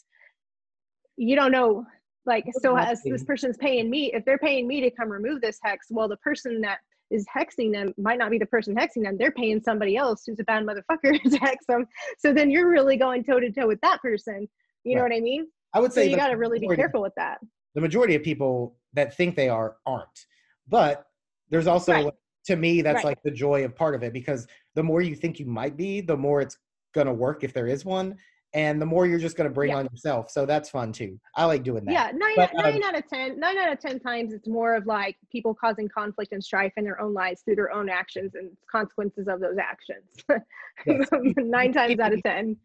you don't know. Like, so as this person's paying me, if they're paying me to come remove this hex, well, the person that is hexing them might not be the person hexing them. They're paying somebody else who's a bad motherfucker to hex them. So then you're really going toe to toe with that person. You know what I mean? I would So say you got to really be careful with that. the majority of people that think they are aren't. But there's also Right. to me that's Right. like the joy of part of it because the more you think you might be, the more it's gonna work if there is one, and the more you're just gonna bring Yeah. on yourself. So that's fun too. I like doing that. Yeah, nine, But, um, out of ten, nine out of ten times, it's more of like people causing conflict and strife in their own lives through their own actions and consequences of those actions. Nine times out of ten.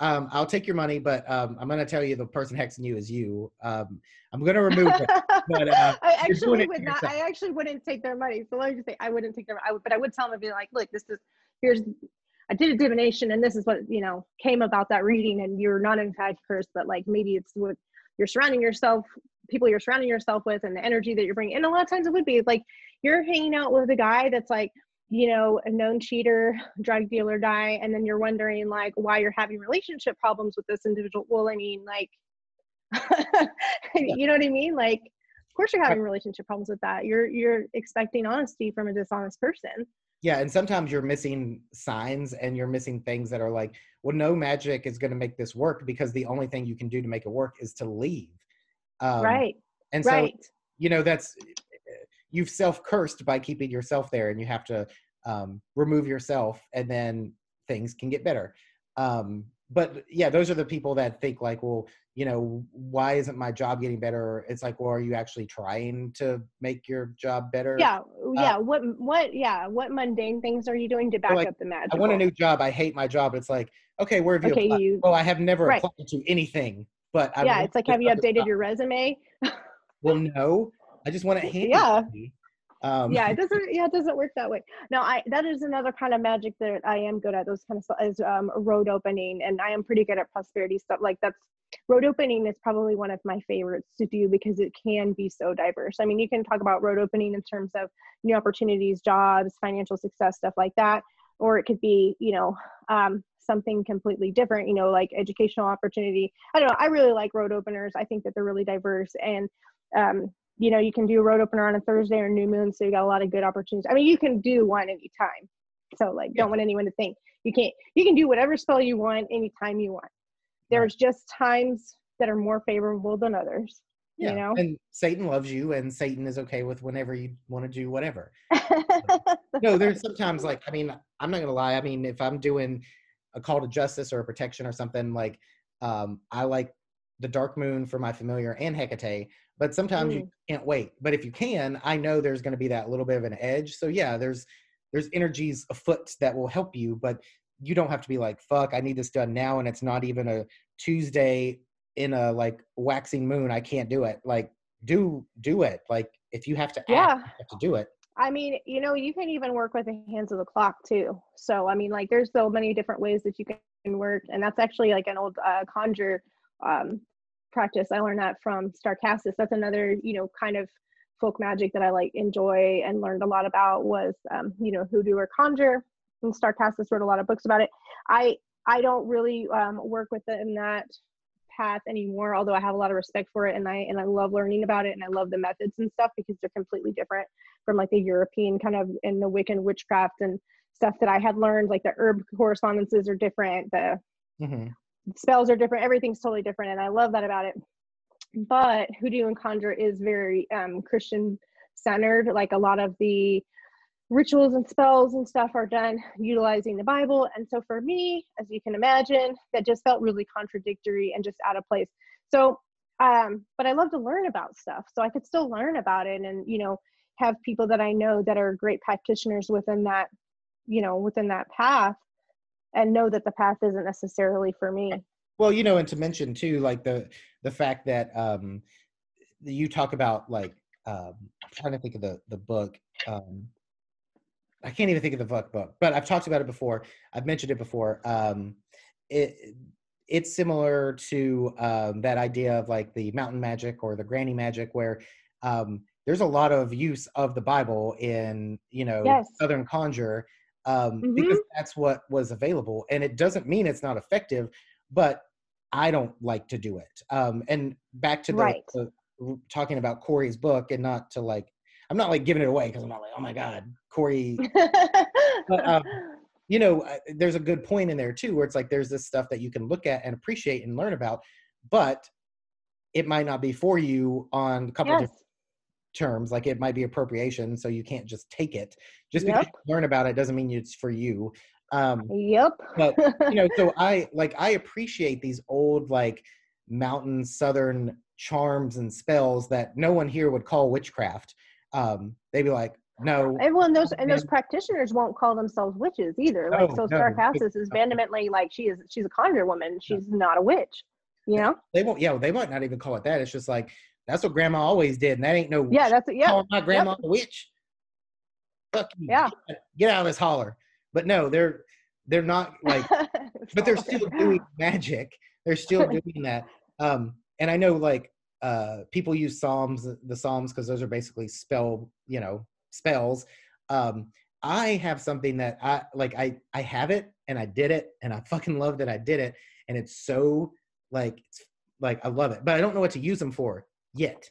Um, I'll take your money, but um, I'm gonna tell you the person hexing you is you. Um, I'm gonna remove it. but, uh, I actually would not. yourself. I actually wouldn't take their money. So let me just say, I wouldn't take their. I would, but I would tell them, be like, look, this is here's. I did a divination, and this is what you know came about that reading, and you're not in fact cursed, but like maybe it's what you're surrounding yourself, people you're surrounding yourself with, and the energy that you're bringing. And a lot of times it would be like you're hanging out with a guy that's like you know a known cheater drug dealer guy and then you're wondering like why you're having relationship problems with this individual. Well i mean like you know what i mean? Like of course you're having relationship problems with that. You're you're expecting honesty from a dishonest person. Yeah, and sometimes you're missing signs and you're missing things that are like, well, no magic is gonna make this work because the only thing you can do to make it work is to leave. Um, right. And so right. you know that's you've self cursed by keeping yourself there and you have to um, remove yourself and then things can get better um, but yeah those are the people that think like well you know why isn't my job getting better it's like well are you actually trying to make your job better yeah yeah what what yeah what mundane things are you doing to back like, up the magic i want a new job i hate my job it's like okay where have you okay applied? you well i have never Right. applied to anything but I yeah it's like have you updated job. your resume well no i just want it Yeah. um, yeah it doesn't yeah it doesn't work that way no i that is another kind of magic that i am good at those kind of stuff is um road opening and i am pretty good at prosperity stuff like that's road opening is probably one of my favorites to do because it can be so diverse i mean you can talk about road opening in terms of new opportunities jobs financial success stuff like that or it could be you know um, something completely different, you know, like educational opportunity. I don't know. I really like road openers. I think that they're really diverse and, um, you know, you can do a road opener on a Thursday or new moon. So you got a lot of good opportunities. I mean, you can do one anytime. So like, don't want anyone to think you can't, you can do whatever spell you want anytime you want. There's just times that are more favorable than others. Yeah. You know? And Satan loves you and Satan is okay with whenever you want to do whatever. no, there's sometimes like, I mean, I'm not gonna lie. I mean, if I'm doing a call to justice or a protection or something, like um, I like the dark moon for my familiar and Hecate, but sometimes Mm. you can't wait. But if you can, I know there's gonna be that little bit of an edge. So yeah, there's there's energies afoot that will help you, but you don't have to be like, fuck, I need this done now, and it's not even a Tuesday in a like waxing moon. I can't do it. Like, do do it. Like, if you have to, act, Yeah. you have to do it. I mean, you know, you can even work with the hands of the clock too. So, I mean, like, there's so many different ways that you can work, and that's actually like an old uh, conjure um, practice. I learned that from Starr Casas. That's another, you know, kind of folk magic that I like enjoy and learned a lot about was, um, you know, hoodoo or conjure. And Starr Casas wrote a lot of books about it. I I don't really um, work with it in that path anymore although i have a lot of respect for it and i and i love learning about it and i love the methods and stuff because they're completely different from like the european kind of in the wiccan witchcraft and stuff that i had learned like the herb correspondences are different the hmm spells are different. Everything's totally different and i love that about it. But hoodoo and conjure is very um, christian centered like a lot of the rituals and spells and stuff are done utilizing the bible. And so for me as you can imagine that just felt really contradictory and just out of place. So um but i love to learn about stuff so i could still learn about it and you know have people that i know that are great practitioners within that you know within that path and know that the path isn't necessarily for me Well, you know, and to mention too, like the the fact that um, you talk about like um, I'm trying to think of the the book. Um, I can't even think of the book book, but I've talked about it before. I've mentioned it before. Um, it it's similar to um, that idea of like the mountain magic or the granny magic, where um, there's a lot of use of the Bible in you know Yes. Southern conjure um, Mhm. because that's what was available, and it doesn't mean it's not effective, but I don't like to do it. Um, and back to the, Right. the talking about Corey's book, and not to like I'm not like giving it away because I'm not like oh my god Corey But, um, you know, there's a good point in there too, where it's like there's this stuff that you can look at and appreciate and learn about, but it might not be for you on a couple of yes different terms. Like it might be appropriation, so you can't just take it. Just because Yep. you learn about it doesn't mean it's for you. Um, yep but you know, so I like I appreciate these old like mountain southern charms and spells that no one here would call witchcraft. Um, they'd be like, no, Everyone those and those practitioners won't call themselves witches either. Like No, so no, is vehemently like she is she's a conjure woman. She's not a witch. You know? they won't yeah they might not even call it that it's just like that's what grandma always did and that ain't no Yeah, that's yeah. calling my grandma a witch? Fuck you. Yeah. Get- get out of this holler. But no they're they're not like but they're still doing magic. They're still doing that. Um and i know like uh people use psalms the psalms because those are basically spell you know spells. Um i have something that i like i i have it and i did it and i fucking love that i did it and it's so like it's like i love it. But i don't know what to use them for yet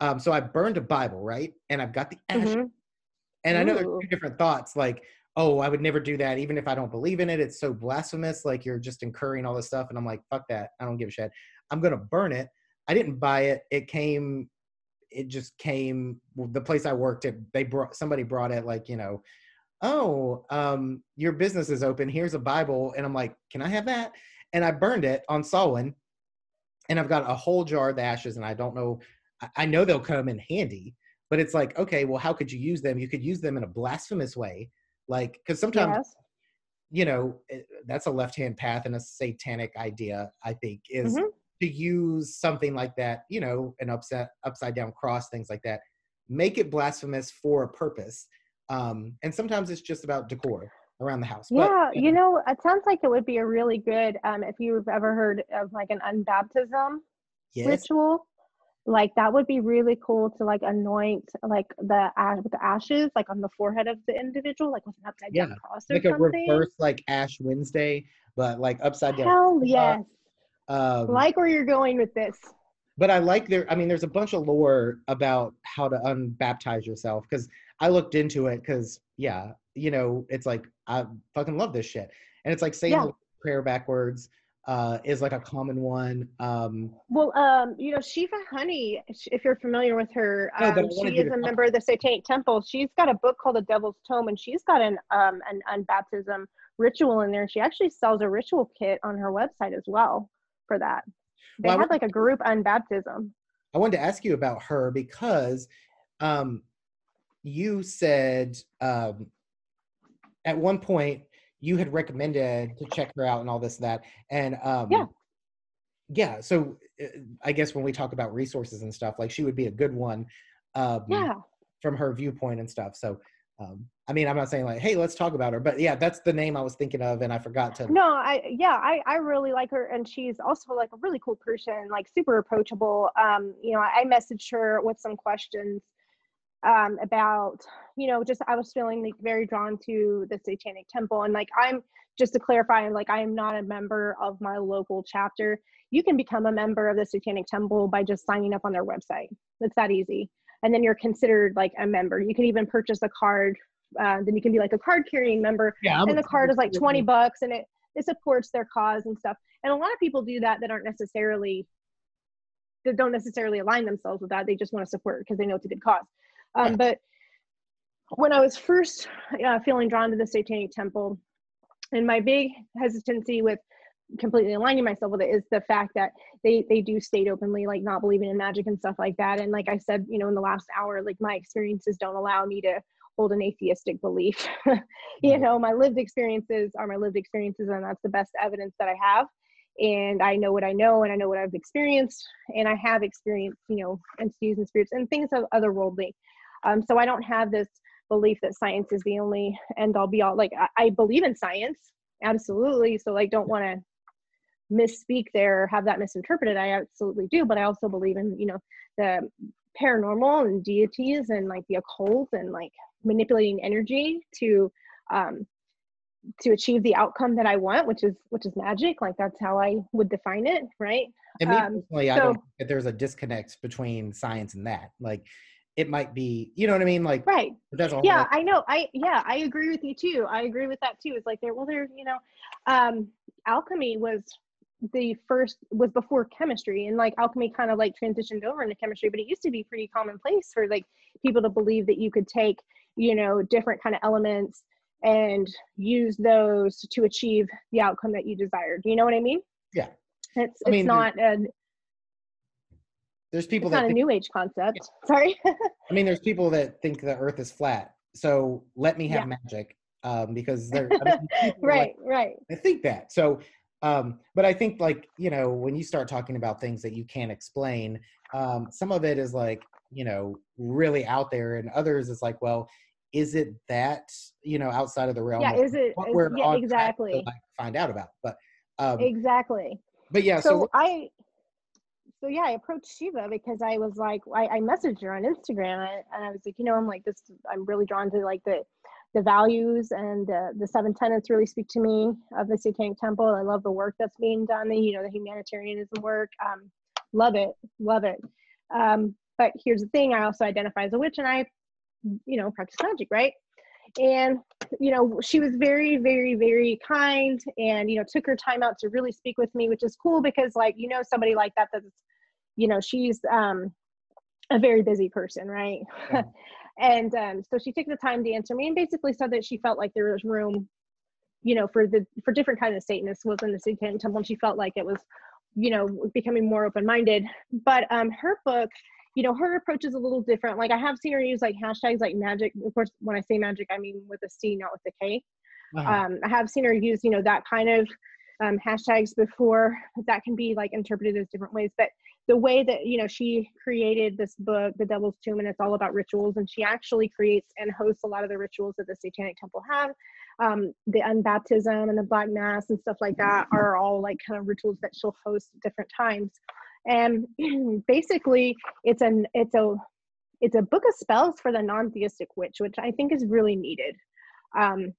um so i burned a bible right and i've got the ash Mhm. and I know there's two different thoughts, like, oh, I would never do that, even if I don't believe in it. It's so blasphemous. Like you're just incurring all this stuff. And I'm like, fuck that. I don't give a shit. I'm gonna burn it. I didn't buy it. It came, it just came. well, The place I worked at, they brought somebody brought it, like, you know, oh, um, your business is open. Here's a Bible. And I'm like, can I have that? And I burned it on Samhain. And I've got a whole jar of the ashes, and I don't know. I- know they'll come in handy, but it's like okay well how could you use them you could use them in a blasphemous way like because sometimes Yes. you know that's a left hand path and a satanic idea i think is Mhm. to use something like that you know an upset upside down cross things like that make it blasphemous for a purpose um and sometimes it's just about decor around the house But, Yeah, you know, it sounds like it would be a really good um if you've ever heard of like an unbaptism yes ritual. Like that would be really cool to like anoint like the ash with the ashes like on the forehead of the individual, like with an upside down Yeah, cross or something. like a reverse like ash wednesday but like upside down. Hell yes. Um, like where you're going with this. but I like there. I mean, there's a bunch of lore about how to unbaptize yourself because I looked into it because yeah, you know, it's like I fucking love this shit, and it's like saying Yeah. prayer backwards uh, is like a common one. Um, Well, um, you know, Shiva Honey, if you're familiar with her, No, um, wanted she is a member of the Satanic Temple. She's got a book called The Devil's Tome, and she's got an um an unbaptism ritual in there. She actually sells a ritual kit on her website as well for that. They Well, had like a group unbaptism. I wanted to ask you about her because um, you said um, at one point you had recommended to check her out and all this and that, and um, Yeah. yeah. So uh, I guess when we talk about resources and stuff, like she would be a good one. Um, Yeah. from her viewpoint and stuff. So, um, I mean, I'm not saying like, hey, let's talk about her, but yeah, that's the name I was thinking of, and I forgot to. No, I yeah, I I really like her, and she's also like a really cool person, like super approachable. Um, you know, I, I messaged her with some questions um about you know just i was feeling like very drawn to the satanic temple and like i'm just to clarify like i am not a member of my local chapter. You can become a member of the satanic temple by just signing up on their website. It's that easy. And then you're considered like a member. You can even purchase a card uh, then you can be like a card carrying member. Yeah, I'm and the card is like 20 bucks. bucks and it it supports their cause and stuff. And a lot of people do that that aren't necessarily that don't necessarily align themselves with that. They just want to support because they know it's a good cause um, but when i was first uh, feeling drawn to the satanic temple and my big hesitancy with completely aligning myself with it is the fact that they they do state openly like not believing in magic and stuff like that. And like i said you know in the last hour like my experiences don't allow me to hold an atheistic belief. You know my lived experiences are my lived experiences and that's the best evidence that i have. And i know what i know and i know what i've experienced and i have experienced you know entities and spirits and things of otherworldly um, so i don't have this belief that science is the only end all be all like I, I believe in science absolutely so like don't want to misspeak there or have that misinterpreted i absolutely do but i also believe in you know the paranormal and deities and like the occult and like manipulating energy to um to achieve the outcome that i want which is which is magic like that's how i would define it right And me Um, personally, I don't think that there's a disconnect between science and that. Like, it might be, you know what I mean? Like, right that's all. yeah i know i yeah i agree with you too i agree with that too it's like there well there you know um alchemy was the first was before chemistry and like alchemy kind of like transitioned over into chemistry but it used to be pretty commonplace for like people to believe that you could take you know different kind of elements and use those to achieve the outcome that you desired you know what i mean Yeah. it's I mean, it's not a there's people it's that not a new age concept sorry I mean, there's people that think the Earth is flat. So let me have magic, um, because they're I mean, are like, right right I think that. So, um, but I think like you know when you start talking about things that you can't explain, um, some of it is like you know really out there, and others is like, well, is it that you know outside of the realm? yeah of is it what is- we're yeah exactly like, find out about? But um, exactly but yeah, so, so, I, so yeah, I approached Shiva because I was like, I, I messaged her on Instagram and, I was like, you know, I'm like this, I'm really drawn to like the, the values and uh, the seven tenets really speak to me of the Satanic Temple. I love the work that's being done, the you know the humanitarianism work. Um, love it, love it. Um, but here's the thing: I also identify as a witch, and I, you know, practice magic, right? And you know, she was very, very, very kind, and you know, took her time out to really speak with me, which is cool because, like, you know, somebody like that that's, you know, she's um, a very busy person, right? Yeah. and um, so she took the time to answer me and basically said that she felt like there was room you know for the for different kinds of satanists within the satanic temple and she felt like it was you know becoming more open-minded but um her book you know her approach is a little different like i have seen her use like hashtags like magic of course when i say magic i mean with a c not with a k uh-huh. um, I have seen her use, you know, that kind of um, hashtags before. That can be like interpreted as different ways. But the way that you know she created this book, The Devil's Tome, and it's all about rituals, and she actually creates and hosts a lot of the rituals that the Satanic Temple have. Um, the unbaptism and the Black Mass and stuff like that are all like kind of rituals that she'll host at different times. And basically, it's an it's a it's a book of spells for the non-theistic witch, which I think is really needed. Um,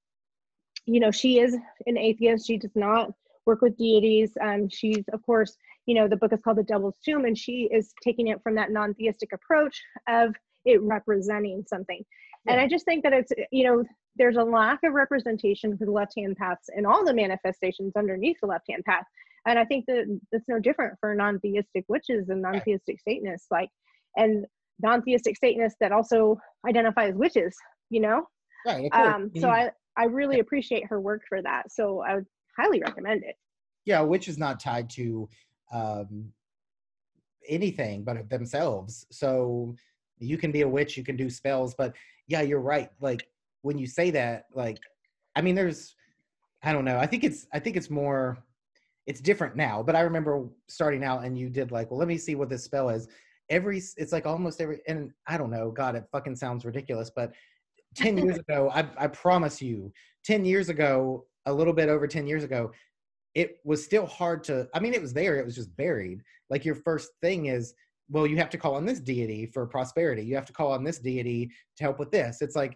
you know, she is an atheist. She does not work with deities. Um, she's, of course, you know, the book is called The Devil's Tome, and she is taking it from that non theistic approach of it representing something. Yeah. And I just think that it's, you know, there's a lack of representation for the left hand paths and all the manifestations underneath the left hand path. And I think that that's no different for non theistic witches and non theistic Satanists. Like, and non theistic Satanists that also identify as witches, you know? Right. Um, so I, I really appreciate her work for that. So I would highly recommend it. Yeah, witch is not tied to um, anything but themselves. So you can be a witch, you can do spells, but yeah, you're right. Like when you say that, like, I mean, there's, I don't know. I think it's, I think it's more, it's different now. But I remember starting out, and you did like, well, let me see what this spell is. Every, it's like almost every, and I don't know. God, it fucking sounds ridiculous, but 10 years ago, I, I promise you, 10 years ago, a little bit over 10 years ago, it was still hard to, I mean, it was there, it was just buried. Like your first thing is, well, you have to call on this deity for prosperity. You have to call on this deity to help with this. It's like,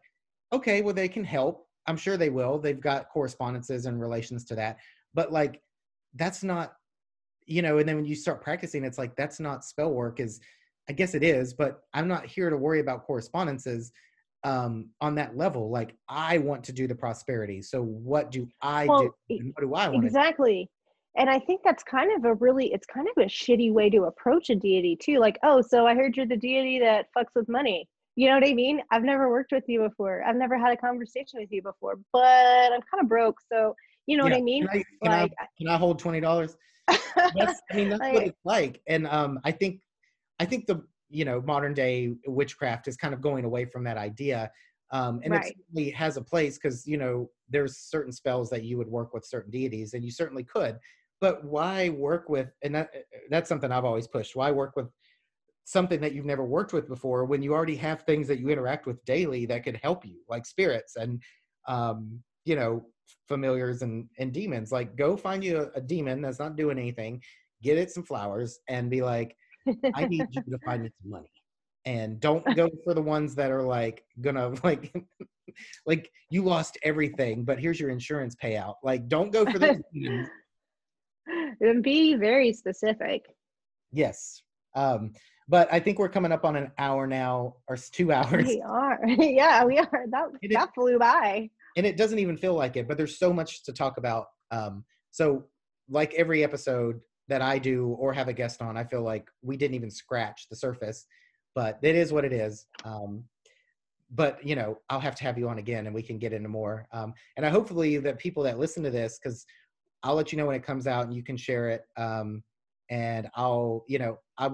okay, well, they can help. I'm sure they will. They've got correspondences and relations to that. But like, that's not, you know, and then when you start practicing, it's like, that's not spell work is, I guess it is, but I'm not here to worry about correspondences um, on that level. Like I want to do the prosperity. So what do I well, do? And what do I want? Exactly. And I think that's kind of a really, it's kind of a shitty way to approach a deity too. Like, oh, so I heard you're the deity that fucks with money. You know what I mean? I've never worked with you before. I've never had a conversation with you before, but I'm kind of broke. So you know yeah. what I mean? Can I, can like, I, can I hold twenty dollars? I mean, that's like, what it's like. And um, I think, I think the you know modern day witchcraft is kind of going away from that idea um, and right. it certainly has a place because you know there's certain spells that you would work with certain deities and you certainly could but why work with and that that's something i've always pushed why work with something that you've never worked with before when you already have things that you interact with daily that could help you like spirits and um, you know familiars and and demons like go find you a, a demon that's not doing anything get it some flowers and be like I need you to find me some money. And don't go for the ones that are like gonna like like you lost everything, but here's your insurance payout. Like don't go for those. and be very specific. Yes. Um, but I think we're coming up on an hour now, or two hours. We are. yeah, we are. That that flew by. And it doesn't even feel like it, but there's so much to talk about. Um, so like every episode, that I do or have a guest on, I feel like we didn't even scratch the surface, but it is what it is. Um, but you know, I'll have to have you on again, and we can get into more. Um, and I hopefully that people that listen to this, because I'll let you know when it comes out, and you can share it. Um, and I'll, you know, I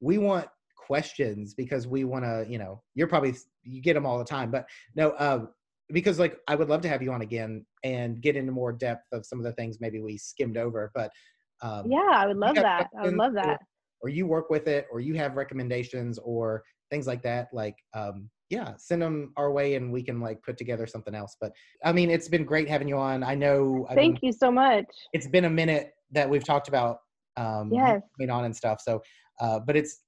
we want questions because we want to, you know, you're probably you get them all the time, but no, uh, because like I would love to have you on again and get into more depth of some of the things maybe we skimmed over, but um, yeah, I would love that. I would love that. Or, or, you work with it, or you have recommendations, or things like that. Like, um, yeah, send them our way, and we can like put together something else. But I mean, it's been great having you on. I know. I Thank mean, you so much. It's been a minute that we've talked about. Um, yes. Coming on and stuff. So, uh, but it's,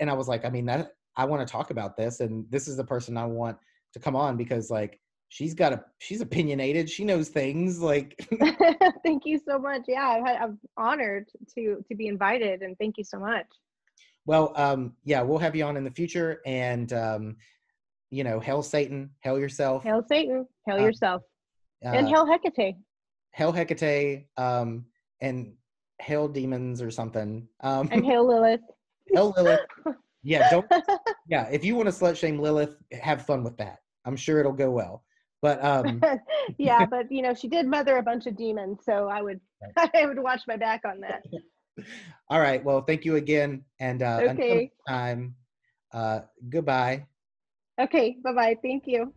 and I was like, I mean, that I want to talk about this, and this is the person I want to come on because like she's got a she's opinionated. She knows things like thank you so much. Yeah I've I'm honored to to be invited and thank you so much. Well um yeah we'll have you on in the future and um you know hell satan hell yourself. Hell satan hell uh, yourself. uh, and hell hecate. Hell hecate um and hell demons or something. Um and hell lilith. Hell lilith. Yeah don't yeah if you want to slut shame lilith have fun with that. I'm sure it'll go well but um yeah, but you know, she did mother a bunch of demons, so I would right. I would watch my back on that. All right. Well, thank you again, and uh, okay. until time, uh, goodbye. Okay. Bye bye. Thank you.